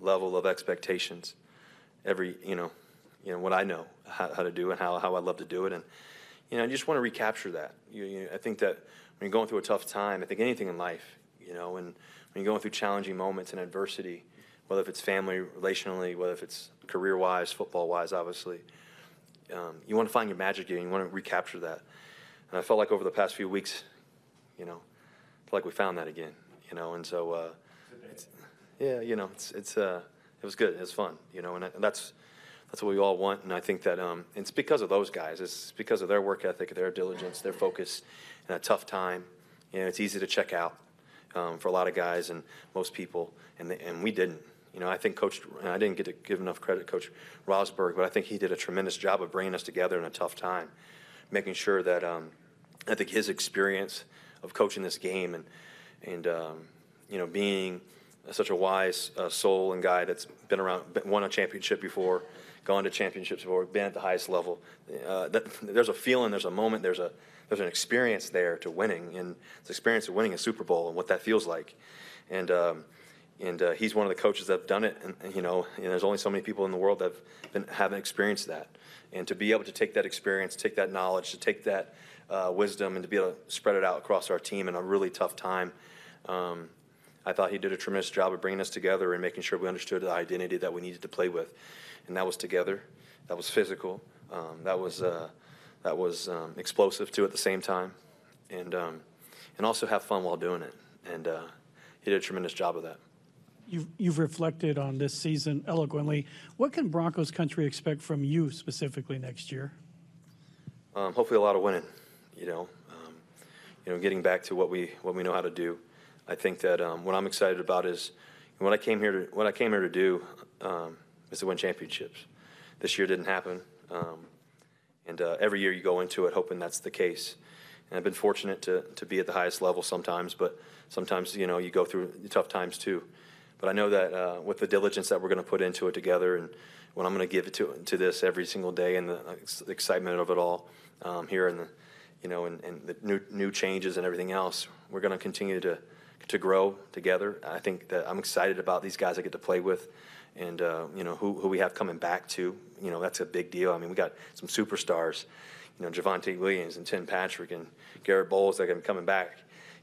level of expectations. Every, you know, you know what I know how, how to do and how, how I love to do it, and you know, I just want to recapture that. You, you, I think that when you're going through a tough time, I think anything in life, you know, and when you're going through challenging moments and adversity, whether if it's family, relationally, whether if it's career-wise, football-wise, obviously, um, you want to find your magic here. You want to recapture that. And I felt like over the past few weeks, you know, like we found that again, you know, and so, uh, yeah, you know, it's, it's, uh, it was good. It was fun, you know, and, and that's, that's what we all want. And I think that um, it's because of those guys. It's because of their work ethic, their diligence, their focus in a tough time. You know, it's easy to check out um, for a lot of guys and most people, and, and we didn't. You know, I think Coach, and I didn't get to give enough credit Coach Rosburg, but I think he did a tremendous job of bringing us together in a tough time, making sure that um, I think his experience – of coaching this game and and um, you know being such a wise uh, soul and guy that's been around, won a championship before, gone to championships before, been at the highest level. Uh, that, there's a feeling, there's a moment, there's a there's an experience there to winning, and the experience of winning a Super Bowl and what that feels like. And um, and uh, he's one of the coaches that have done it. And, and you know, and there's only so many people in the world that have been, haven't experienced that. And to be able to take that experience, take that knowledge, to take that uh, wisdom and to be able to spread it out across our team in a really tough time. Um, I thought he did a tremendous job of bringing us together and making sure we understood the identity that we needed to play with, and that was together, that was physical, um, that was uh, that was um, explosive too at the same time, and um, and also have fun while doing it. And uh, he did a tremendous job of that. You've, you've reflected on this season eloquently. What can Broncos country expect from you specifically next year? Um, hopefully, a lot of winning you know, um, you know, getting back to what we what we know how to do. I think that um, what I'm excited about is what I came here to what I came here to do um, is to win championships. This year didn't happen, um, and uh, every year you go into it hoping that's the case. And I've been fortunate to to be at the highest level sometimes, but sometimes you know you go through tough times too. But I know that uh, with the diligence that we're going to put into it together, and what I'm going to give it to to this every single day, and the excitement of it all um, here in the you know, and, and the new, new changes and everything else, we're going to continue to to grow together. I think that I'm excited about these guys I get to play with, and uh, you know who, who we have coming back to. You know that's a big deal. I mean, we got some superstars, you know, Javonte Williams and Tim Patrick and Garrett Bolles that are coming back,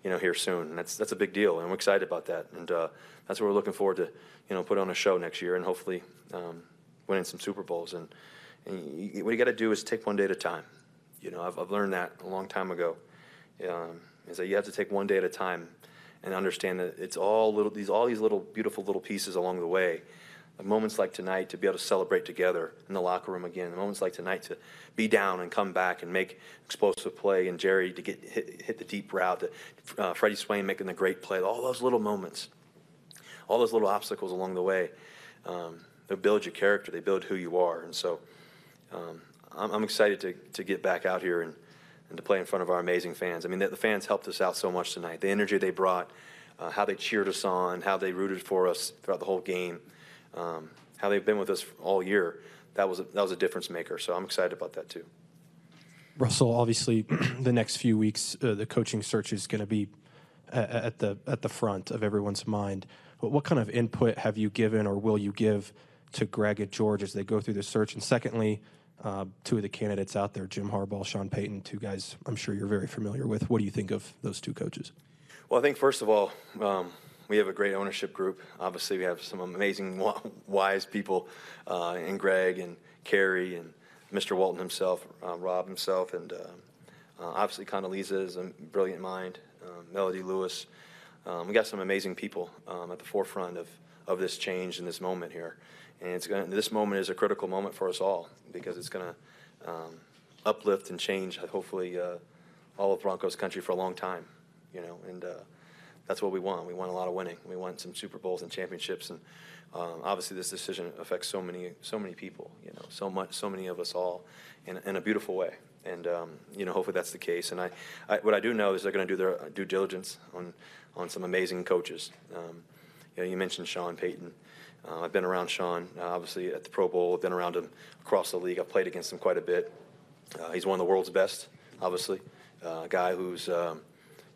you know, here soon. And that's that's a big deal, and we're excited about that. And uh, that's what we're looking forward to, you know, put on a show next year and hopefully um, winning some Super Bowls. And, and you, what you got to do is take one day at a time. You know, I've, I've learned that a long time ago. Um, is that you have to take one day at a time and understand that it's all little these all these little beautiful little pieces along the way. Moments like tonight to be able to celebrate together in the locker room again. moments like tonight to be down and come back and make explosive play, and Jerry to get hit, hit the deep route. To, uh, Freddie Swain making the great play. All those little moments, all those little obstacles along the way, um, they build your character. They build who you are. And so, um, I'm, I'm excited to, to get back out here and, and to play in front of our amazing fans. I mean, the, the fans helped us out so much tonight. The energy they brought, uh, how they cheered us on, how they rooted for us throughout the whole game, um, how they've been with us all year. That was a, that was a difference maker. So I'm excited about that too. Russell, obviously, (clears throat) the next few weeks, uh, the coaching search is going to be at the at the front of everyone's mind. But what kind of input have you given, or will you give, to Greg and George as they go through the search? And secondly, uh, two of the candidates out there, Jim Harbaugh, Sean Payton, two guys I'm sure you're very familiar with. What do you think of those two coaches? Well, I think first of all, um, we have a great ownership group. Obviously, we have some amazing, wise people uh, in Greg and Carrie and Mr. Walton himself, uh, Rob himself, and uh, uh, obviously Condoleezza is a brilliant mind. Uh, Melody Lewis, um, we got some amazing people um, at the forefront of, of this change in this moment here. And it's going this moment is a critical moment for us all because it's going to um, uplift and change, hopefully, uh, all of Broncos country for a long time, you know, and that's what we want. We want a lot of winning. We want some Super Bowls and championships, and um, obviously, this decision affects so many, so many people, you know, so much, so many of us all, in, in a beautiful way. And um, you know, hopefully that's the case. And I, I what I do know is they're going to do their due diligence on on some amazing coaches. Um, you know, you mentioned Sean Payton. Uh, I've been around Sean, uh, obviously at the Pro Bowl. I've been around him across the league. I've played against him quite a bit. Uh, he's one of the world's best, obviously. Uh, a guy who's, um,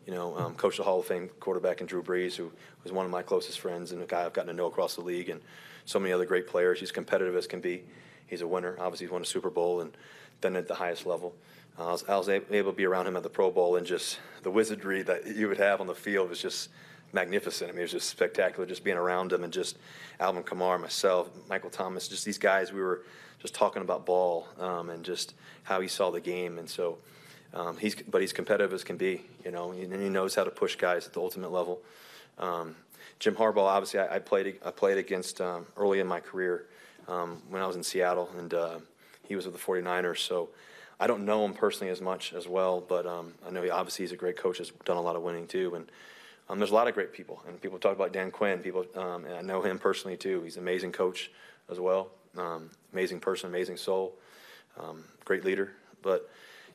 you know, um, coached a Hall of Fame quarterback in Drew Brees, who was one of my closest friends and a guy I've gotten to know across the league, and so many other great players. He's competitive as can be. He's a winner. Obviously, he's won a Super Bowl and been at the highest level. Uh, I was, I was able to be around him at the Pro Bowl, and just the wizardry that you would have on the field was just magnificent. I mean, it was just spectacular just being around him and just Alvin Kamara, myself, Michael Thomas, just these guys. We were just talking about ball um, and just how he saw the game, and so um, he's but he's competitive as can be, you know, and he knows how to push guys at the ultimate level. Um, Jim Harbaugh, obviously, I, I played I played against um, early in my career um, when I was in Seattle, and uh, he was with the 49ers, so. I don't know him personally as much as well, but um, I know he obviously he's a great coach. Has done a lot of winning too, and um, there's a lot of great people, and people talk about Dan Quinn. People, and I know him personally too. He's an amazing coach as well, amazing person, amazing soul, great leader. But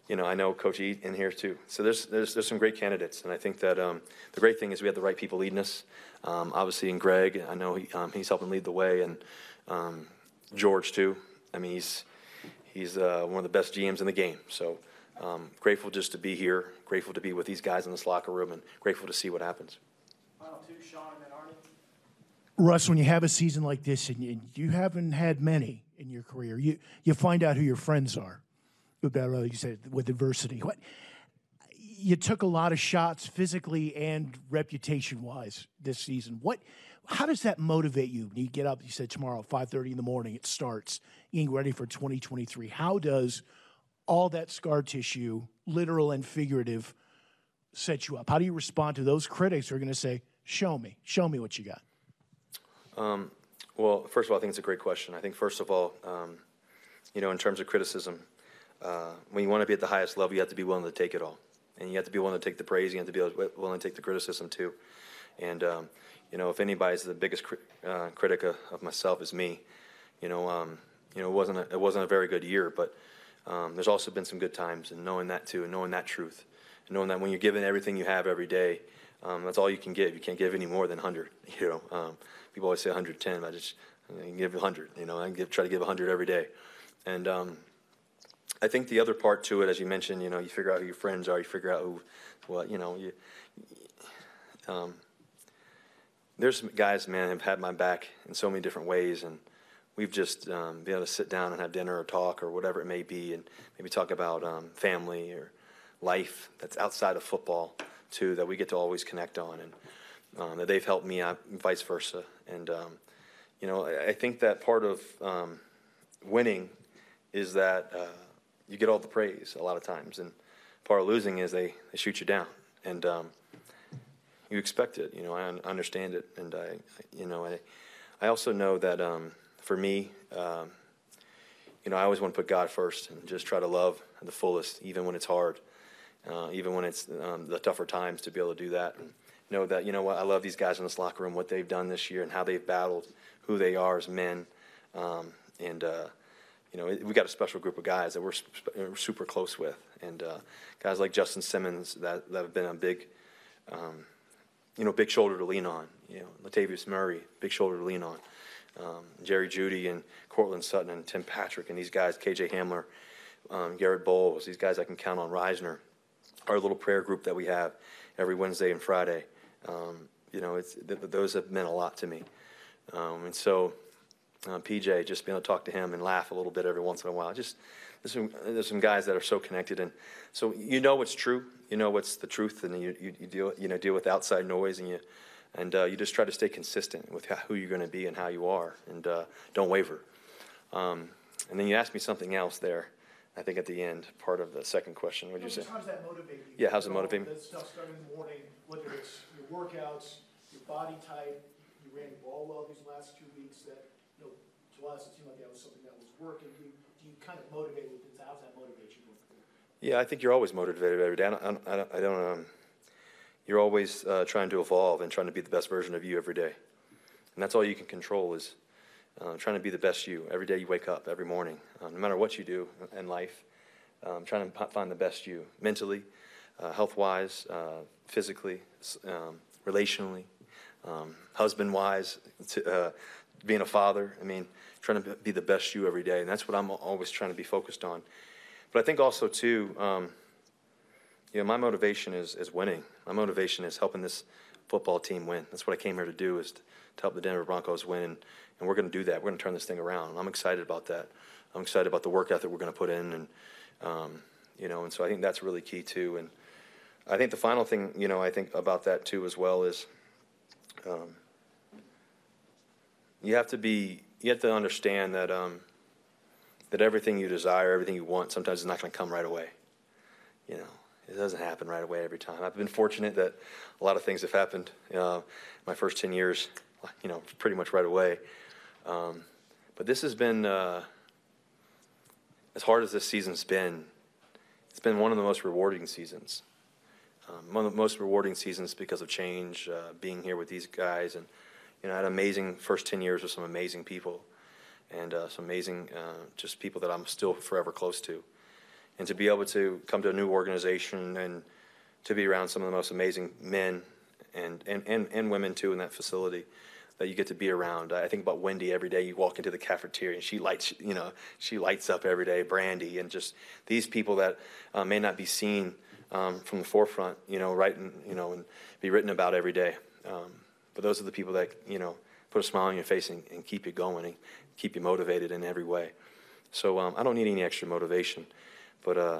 you know, I know Coach E in here too. So there's there's there's some great candidates, and I think that um, the great thing is we have the right people leading us. Um, obviously, in Greg, I know he, he's helping lead the way, and George too. I mean, he's he's uh, one of the best GMs in the game. So. Um, grateful just to be here, grateful to be with these guys in this locker room, and grateful to see what happens. Russ, when you have a season like this, and you, you haven't had many in your career, you, you find out who your friends are. Like you said, with adversity. What you took a lot of shots physically and reputation wise this season. What how does that motivate you you get up? You said tomorrow, five thirty in the morning, it starts getting ready for twenty twenty three. How does all that scar tissue, literal and figurative, set you up? How do you respond to those critics who are going to say, "Show me, show me what you got"? Um, well, first of all, I think it's a great question. I think first of all, um, you know, in terms of criticism, uh, when you want to be at the highest level, you have to be willing to take it all, and you have to be willing to take the praise. You have to be willing to take the criticism too. And um, you know, if anybody's the biggest cri- uh, critic of, of, myself is me. You know, um, you know, it wasn't a, it wasn't a very good year, but um, there's also been some good times, and knowing that too, and knowing that truth, and knowing that when you're giving everything you have every day, um, that's all you can give. You can't give any more than 100. (laughs) You know, um, people always say 110. I just I can give 100. You know, I give, try to give 100 every day, and um, I think the other part to it, as you mentioned, you know, you figure out who your friends are. You figure out who, what you know, you. Um, there's guys, man, have had my back in so many different ways, and we've just um, been able to sit down and have dinner or talk or whatever it may be, and maybe talk about um, family or life that's outside of football too that we get to always connect on, and um, that they've helped me and vice versa. And um, you know, I, I, think that part of um, winning is that uh, you get all the praise a lot of times, and part of losing is they, they shoot you down, and um, you expect it. You know, I un- understand it, and I, you know, I, I also know that for me, um, you know, I always want to put God first and just try to love the fullest, even when it's hard, uh, even when it's um, the tougher times, to be able to do that and know that you know what I love these guys in this locker room, what they've done this year, and how they've battled, who they are as men, um, and uh, you know, we got a special group of guys that we're, we're super close with, and uh, guys like Justin Simmons that, that have been a big, um, you know, big shoulder to lean on. You know, Latavius Murray, big shoulder to lean on um, Jerry Jeudy and Courtland Sutton and Tim Patrick and these guys, KJ Hamler, um, Garrett Bolles, these guys I can count on, Risner, our little prayer group that we have every Wednesday and Friday. Um, you know, it's, th- those have meant a lot to me. Um, and so, uh, PJ, just being able to talk to him and laugh a little bit every once in a while. Just there's some, there's some guys that are so connected, and so you know what's true, you know what's the truth, and you, you, you deal you know deal with outside noise, and you and uh, you just try to stay consistent with who you're going to be and how you are, and uh, don't waver. Um, and then you asked me something else there. I think at the end, part of the second question, what did you say? How does that motivate you? Yeah, how's it motivate me? That stuff starting in the morning, whether it's your workouts, your body type, you ran the ball well these last two weeks. That to us, it seemed like that was something that was working. Do you, do you kind of motivate with this? How does that going? Yeah, I think you're always motivated every day. I don't, I don't, I don't um, you're always uh, trying to evolve and trying to be the best version of you every day. And that's all you can control is uh, trying to be the best you. Every day you wake up, every morning, uh, no matter what you do in life, um, trying to find the best you mentally, uh, health wise, uh, physically, um, relationally, um, husband wise, uh, being a father. I mean, trying to be the best you every day. And that's what I'm always trying to be focused on. But I think also, too, um, you know, my motivation is, is winning. My motivation is helping this football team win. That's what I came here to do is to, to help the Denver Broncos win. And, and we're going to do that. We're going to turn this thing around. I'm excited about that. I'm excited about the work ethic we're going to put in. And, um, you know, and so I think that's really key, too. And I think the final thing, you know, I think about that, too, as well is um, you have to be, you have to understand that, um, that everything you desire, everything you want, sometimes is not going to come right away. You know, it doesn't happen right away every time. I've been fortunate that a lot of things have happened. Uh, my first 10 years, you know, pretty much right away. Um, but this has been, uh, as hard as this season's been, it's been one of the most rewarding seasons. Um, one of the most rewarding seasons because of change, uh, being here with these guys, and you know, I had amazing first 10 years with some amazing people, and uh, some amazing uh, just people that I'm still forever close to and to be able to come to a new organization and to be around some of the most amazing men and, and, and, and women too in that facility that you get to be around. I think about Wendy every day. You walk into the cafeteria and she lights, you know, she lights up every day. Brandy and just these people that uh, may not be seen um, from the forefront, you know, writing, you know, and be written about every day. Um, but those are the people that you know put a smile on your face and, and keep you going and keep you motivated in every way. So um, I don't need any extra motivation but uh,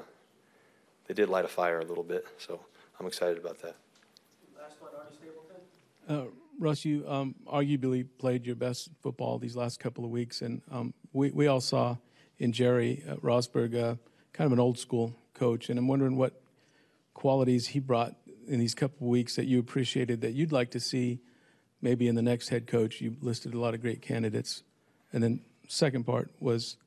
they did light a fire a little bit, so I'm excited about that. Last one, Arnie Stapleton. Uh, Russ, you um, arguably played your best football these last couple of weeks, and um, we, we all saw in Jerry uh, Rosburg uh, kind of an old school coach, and I'm wondering what qualities he brought in these couple of weeks that you appreciated that you'd like to see maybe in the next head coach. You listed a lot of great candidates, and then second part was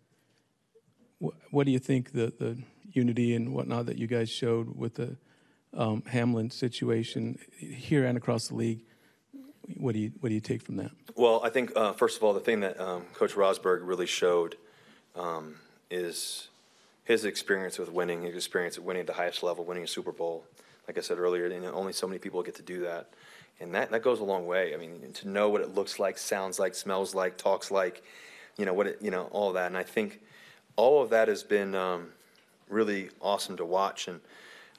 what do you think the, the unity and whatnot that you guys showed with the um, Hamlin situation here and across the league? What do you what do you take from that? Well, I think uh, first of all, the thing that um, Coach Rosburg really showed um, is his experience with winning, his experience at winning at the highest level, winning a Super Bowl. Like I said earlier, you know, only so many people get to do that, and that that goes a long way. I mean, to know what it looks like, sounds like, smells like, talks like, you know, what it, you know, all that. And I think all of that has been um, really awesome to watch and,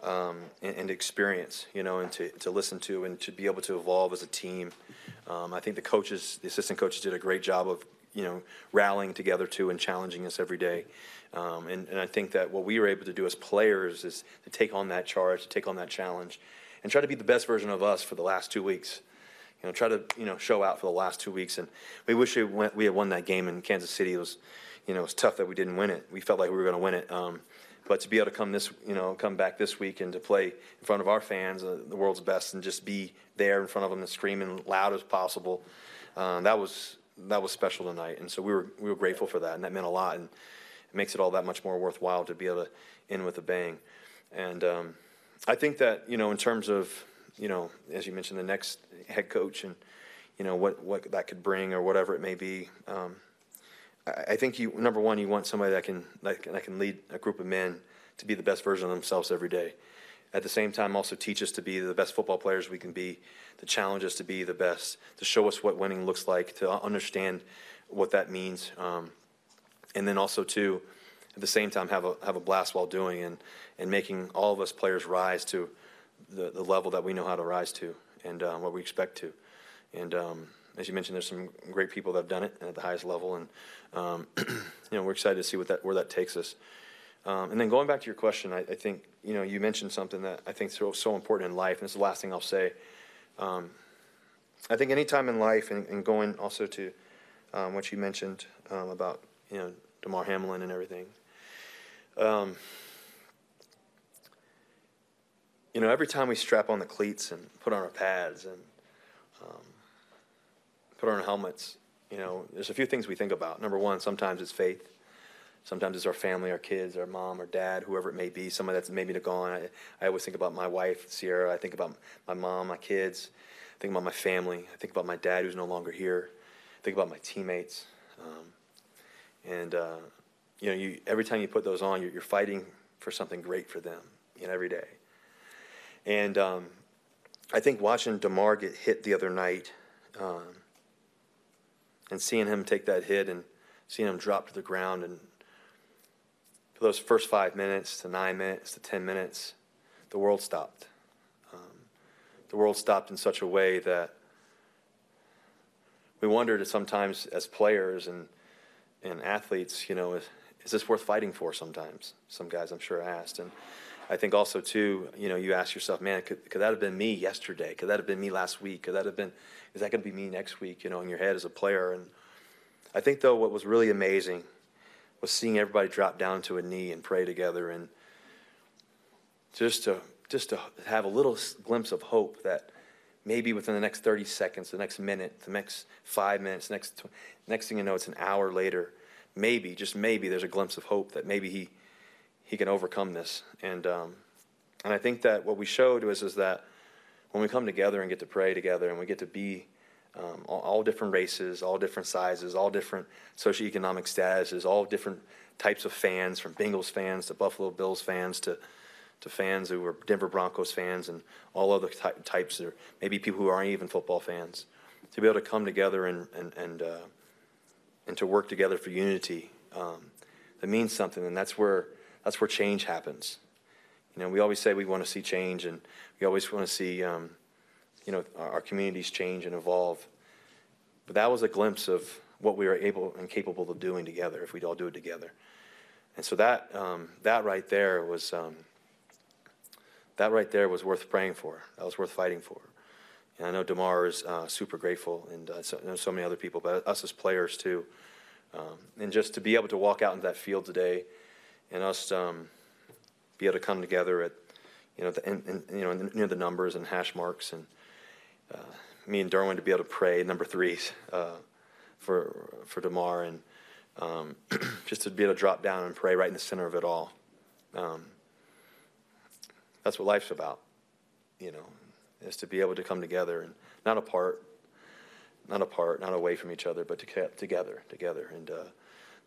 um, and, and experience, you know, and to, to listen to and to be able to evolve as a team. Um, I think the coaches, the assistant coaches, did a great job of you know rallying together too and challenging us every day. Um, and, and I think that what we were able to do as players is to take on that charge, to take on that challenge, and try to be the best version of us for the last two weeks. You know, try to you know show out for the last two weeks, and we wish we, went, we had won that game in Kansas City. It was you know, it was tough that we didn't win it. We felt like we were going to win it. Um, but to be able to come this, you know, come back this week and to play in front of our fans, uh, the world's best, and just be there in front of them and screaming loud as possible, um, that was that was special tonight. And so we were we were grateful for that, and that meant a lot, and it makes it all that much more worthwhile to be able to end with a bang. And um, I think that you know, in terms of you know, as you mentioned, the next head coach and you know what what that could bring or whatever it may be. Um, I think you number one, you want somebody that can that can, that can lead a group of men to be the best version of themselves every day. At the same time, also teach us to be the best football players we can be, to challenge us to be the best, to show us what winning looks like, to understand what that means, um, and then also to, at the same time, have a have a blast while doing and and making all of us players rise to the, the level that we know how to rise to and uh, what we expect to, and. Um, as you mentioned, there's some great people that have done it at the highest level, and um, (clears throat) you know we're excited to see what that where that takes us. Um, and then going back to your question, I, I, think you know you mentioned something that I think is so, so important in life, and this is the last thing I'll say. Um, I think any time in life, and, and going also to um, what you mentioned um, about you know Damar Hamlin and everything. Um, you know, every time we strap on the cleats and put on our pads and um, put on our helmets, you know, there's a few things we think about. Number one, sometimes it's faith. Sometimes it's our family, our kids, our mom, or dad, whoever it may be. Somebody that's maybe gone. I, I always think about my wife, Sierra. I think about my mom, my kids. I think about my family. I think about my dad, who's no longer here. I think about my teammates. Um, and uh, you know, you every time you put those on, you're, you're fighting for something great for them. You know, every day. And um, I think watching Damar get hit the other night, um, and seeing him take that hit and seeing him drop to the ground and for those first five minutes to nine minutes to 10 minutes, the world stopped. Um, the world stopped in such a way that we wondered sometimes as players and, and athletes, you know, is, is this worth fighting for sometimes? Some guys I'm sure asked. And I think also, too, you know, you ask yourself, man, could, could that have been me yesterday? Could that have been me last week? Could that have been, is that going to be me next week, you know, in your head as a player? And I think, though, what was really amazing – was seeing everybody drop down to a knee and pray together and just to just to have a little glimpse of hope that maybe within the next 30 seconds, the next minute, the next five minutes, next next thing you know, it's an hour later. Maybe, just maybe, there's a glimpse of hope that maybe he he can overcome this. And um, and I think that what we showed was is that when we come together and get to pray together and we get to be um, all, all, different races, all different sizes, all different socioeconomic statuses, all different types of fans, from Bengals fans to Buffalo Bills fans to to fans who are Denver Broncos fans and all other ty- types, or maybe people who aren't even football fans, to be able to come together and and and, uh, and to work together for unity, um, that means something, and that's where that's where change happens. You know, we always say we want to see change, and we always want to see. Um, you know, our, communities change and evolve. But that was a glimpse of what we are able and capable of doing together if we'd all do it together. And so that um, that right there was um, that right there was worth praying for. That was worth fighting for. And I know Damar is uh, super grateful, and uh, so, so, many other people, but us as players too. Um, and just to be able to walk out into that field today, and us um, be able to come together at, you know, the, in, in, you know, near the numbers and hash marks and uh, me and Derwin to be able to pray number threes uh, for for Damar and um, (clears throat) just to be able to drop down and pray right in the center of it all. Um, that's what life's about, you know, is to be able to come together and not apart, not apart, not away from each other, but to together, together. And uh,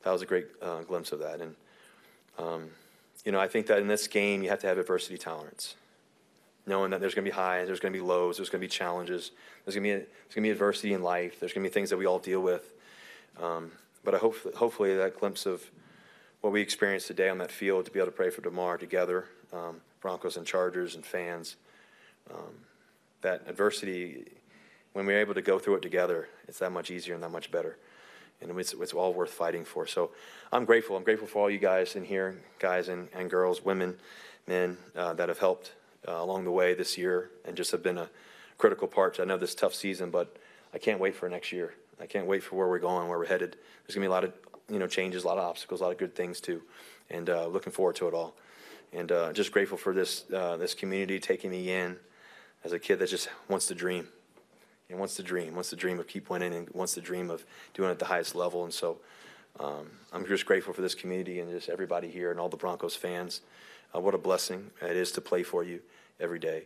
that was a great uh, glimpse of that. And um, you know, I think that in this game you have to have adversity tolerance knowing that there's going to be highs, there's going to be lows, there's going to be challenges, there's going to be there's going to be adversity in life, there's going to be things that we all deal with. Um, but I hope hopefully that glimpse of what we experienced today on that field to be able to pray for tomorrow together, um, Broncos and Chargers and fans, um, that adversity when we're able to go through it together, it's that much easier and that much better. And it's, it's all worth fighting for. So I'm grateful. I'm grateful for all you guys in here, guys and, and girls, women, men uh, that have helped uh, along the way this year and just have been a critical part. I know this tough season, but I can't wait for next year. I can't wait for where we're going, where we're headed. There's gonna be a lot of you know changes, a lot of obstacles, a lot of good things too, and uh, looking forward to it all. And uh, just grateful for this uh, this community taking me in as a kid that just wants to dream and wants to dream, wants to dream of keep winning, and wants to dream of doing it at the highest level. And so um, I'm just grateful for this community and just everybody here and all the Broncos fans. Uh, what a blessing it is to play for you every day.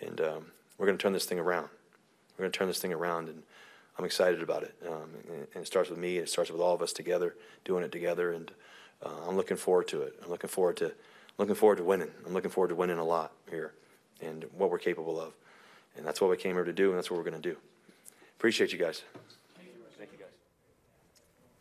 And um, we're going to turn this thing around. We're going to turn this thing around, and I'm excited about it. Um, and, and, it starts with me. It starts with all of us together, doing it together. And uh, I'm looking forward to it. I'm looking forward to looking forward to winning. I'm looking forward to winning a lot here, and what we're capable of. And that's what we came here to do, and that's what we're going to do. Appreciate you guys.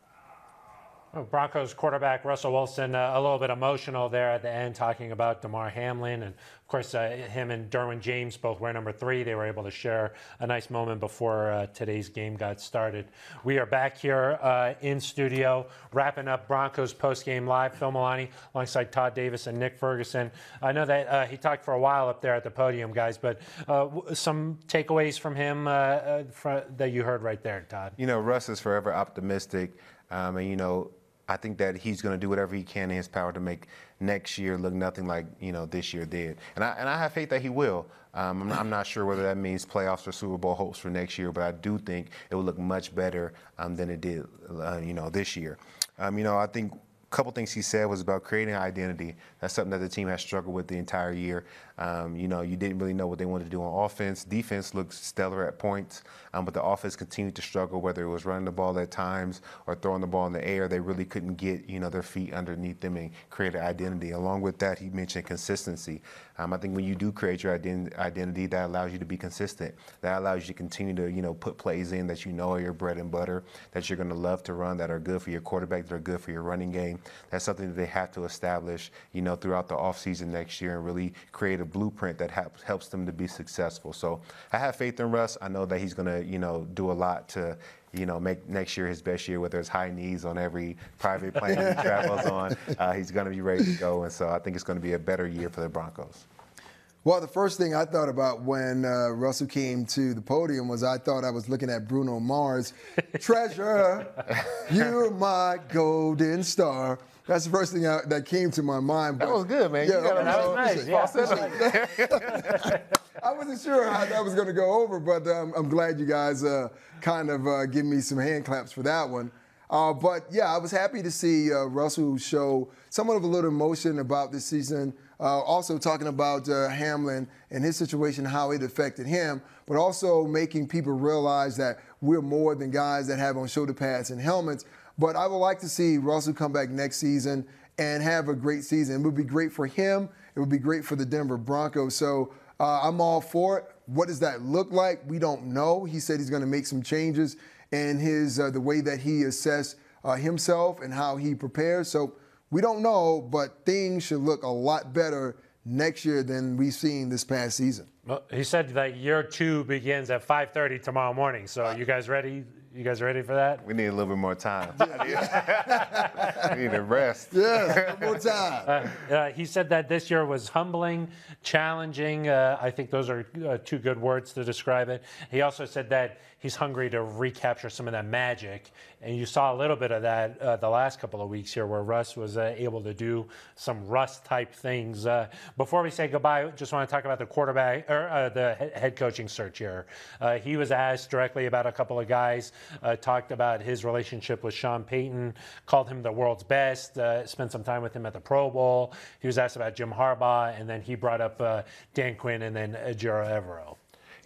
Oh, Broncos quarterback Russell Wilson, uh, a little bit emotional there at the end, talking about Damar Hamlin. And of course, uh, him and Derwin James both wear number three. They were able to share a nice moment before uh, today's game got started. We are back here uh, in studio, wrapping up Broncos post-game live. Phil Milani alongside Todd Davis and Nick Ferguson. I know that uh, he talked for a while up there at the podium, guys, but uh, some takeaways from him that you heard right there, Todd. You know, Russ is forever optimistic. Um, and, you know, I think that he's going to do whatever he can in his power to make next year look nothing like you know this year did, and I and I have faith that he will. Um, I'm, not, I'm, not, sure whether that means playoffs or Super Bowl hopes for next year, but I do think it will look much better um, than it did, uh, you know, this year. Um, you know, I think a couple things he said was about creating identity. That's something that the team has struggled with the entire year. Um, you know, you didn't really know what they wanted to do on offense. Defense looked stellar at points, um, but the offense continued to struggle, whether it was running the ball at times or throwing the ball in the air. They really couldn't get, you know, their feet underneath them and create an identity. Along with that, he mentioned consistency. Um, I think when you do create your ident- identity, that allows you to be consistent. That allows you to continue to, you know, put plays in that you know are your bread and butter, that you're going to love to run, that are good for your quarterback, that are good for your running game. That's something that they have to establish, you know, throughout the offseason next year and really create a blueprint that helps helps them to be successful. So I have faith in Russ. I know that he's going to, you know, do a lot to, you know, make next year his best year, whether it's high knees on every private plane he (laughs) travels on. Uh, he's going to be ready to go. And so I think it's going to be a better year for the Broncos. Well, the first thing I thought about when uh, Russell came to the podium was I thought I was looking at Bruno Mars. Treasure, (laughs) you're my golden star. That's the first thing I, that came to my mind. That was good, man. Yeah, that was nice. Yeah. I wasn't sure how that was going to go over, but um, I'm glad you guys uh, kind of uh, give me some hand claps for that one. Uh, but yeah, I was happy to see uh, Russell show somewhat of a little emotion about this season. Uh, also talking about uh, Hamlin and his situation, how it affected him, but also making people realize that we're more than guys that have on shoulder pads and helmets. But I would like to see Russell come back next season and have a great season. It would be great for him. It would be great for the Denver Broncos. So uh, I'm all for it. What does that look like? We don't know. He said he's going to make some changes in his uh, the way that he assess uh, himself and how he prepares. So we don't know, but things should look a lot better next year than we've seen this past season. Well, he said that year two begins at 5:30 tomorrow morning. So, you guys ready? You guys ready for that? We need a little bit more time. (laughs) (laughs) we need a rest. Yeah, more time. Uh, uh, he said that this year was humbling, challenging. Uh, I think those are uh, two good words to describe it. He also said that he's hungry to recapture some of that magic, and you saw a little bit of that uh, the last couple of weeks here, where Russ was uh, able to do some Russ type things. before we say goodbye, just want to talk about the quarterback or the head coaching search here. he was asked directly about a couple of guys uh, talked about his relationship with Sean Payton, called him the world's best, uh, spent some time with him at the Pro Bowl. He was asked about Jim Harbaugh, and then he brought up uh, Dan Quinn and then Ejiro Evero.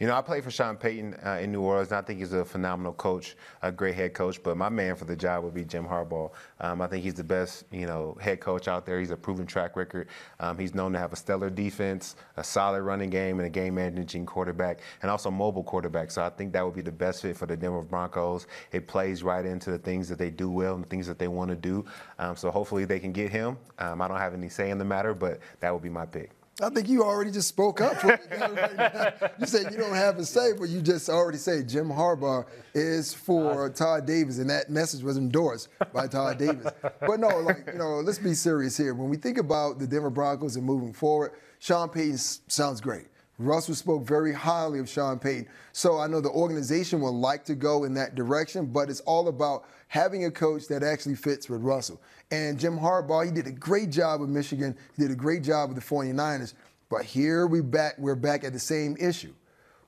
You know, I played for Sean Payton uh, in New Orleans. And I think he's a phenomenal coach, a great head coach. But my man for the job would be Jim Harbaugh. Um, I think he's the best, you know, head coach out there. He's a proven track record. Um, he's known to have a stellar defense, a solid running game, and a game managing quarterback, and also mobile quarterback. So I think that would be the best fit for the Denver Broncos. It plays right into the things that they do well and the things that they want to do. Um, so hopefully they can get him. Um, I don't have any say in the matter, but that would be my pick. I think you already just spoke up right (laughs) You said you don't have a say, but you just already say Jim Harbaugh is for Todd Davis, and that message was endorsed by Todd Davis. But no, like you know, let's be serious here. When we think about the Denver Broncos and moving forward, Sean Payton sounds great. Russell spoke very highly of Sean Payton. So I know the organization would like to go in that direction, but it's all about having a coach that actually fits with Russell. And Jim Harbaugh, he did a great job with Michigan. He did a great job with the 49ers. But here we back, we're back at the same issue.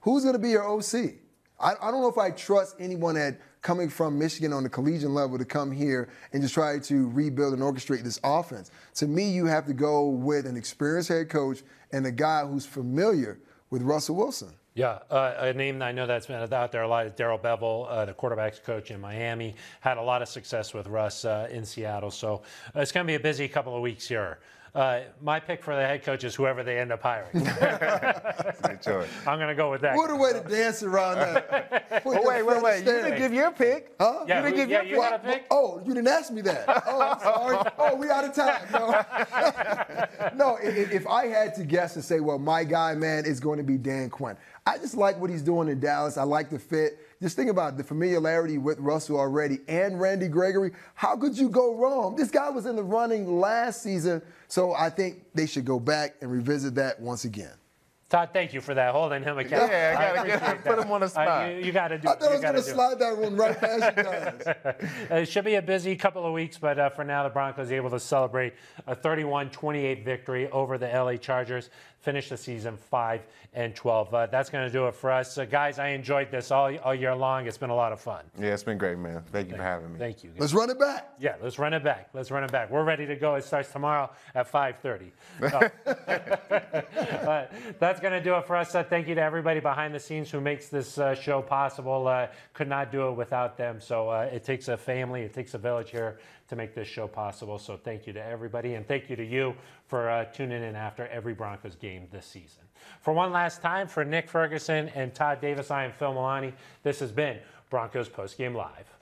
Who's going to be your OC? I, I don't know if I trust anyone that coming from Michigan on the collegiate level to come here and just try to rebuild and orchestrate this offense. To me, you have to go with an experienced head coach and a guy who's familiar with Russell Wilson. Yeah, uh, a name that I know that's been out there a lot is Darrell Bevell, uh, the quarterbacks coach in Miami. Had a lot of success with Russ uh, in Seattle. So uh, it's going to be a busy couple of weeks here. Uh, my pick for the head coach is whoever they end up hiring. (laughs) Good choice. I'm going to go with that. What a way to dance around that. (laughs) wait, wait, wait. You didn't give your pick. Huh? Yeah, you didn't who, give yeah, your you pick. pick? Oh, you didn't ask me that. Oh, I'm sorry. (laughs) oh, we out of time. No, no if, if I had to guess and say, well, my guy, man, is going to be Dan Quinn. I just like what he's doing in Dallas. I like the fit. Just think about the familiarity with Russell already and Randy Gregory. How could you go wrong? This guy was in the running last season, so I think they should go back and revisit that once again. Todd, thank you for that, holding him accountable. Yeah, I gotta get- appreciate put that. him on the Uh, spot. you, you got to do. I thought I was going to do. slide that one right past you guys. it (laughs) should be a busy couple of weeks, but uh, for now, the Broncos are able to celebrate a 31-28 victory over the LA Chargers, finish the season 5 and 12. Uh, that's going to do it for us, uh, guys. I enjoyed this all, all year long. It's been a lot of fun. Yeah, it's been great, man. Thank you for having me. Thank you. Let's run it back. Yeah, let's run it back. Let's run it back. We're ready to go. It starts tomorrow at 5:30. No. (laughs) (laughs) but that's going to do it for us. Uh, thank you to everybody behind the scenes who makes this uh, show possible. Uh, could not do it without them. So uh, it takes a family, it takes a village here to make this show possible. So thank you to everybody, and thank you to you for uh, tuning in after every Broncos game this season. For one last time, for Nick Ferguson and Todd Davis, I am Phil Milani. This has been Broncos Postgame Live.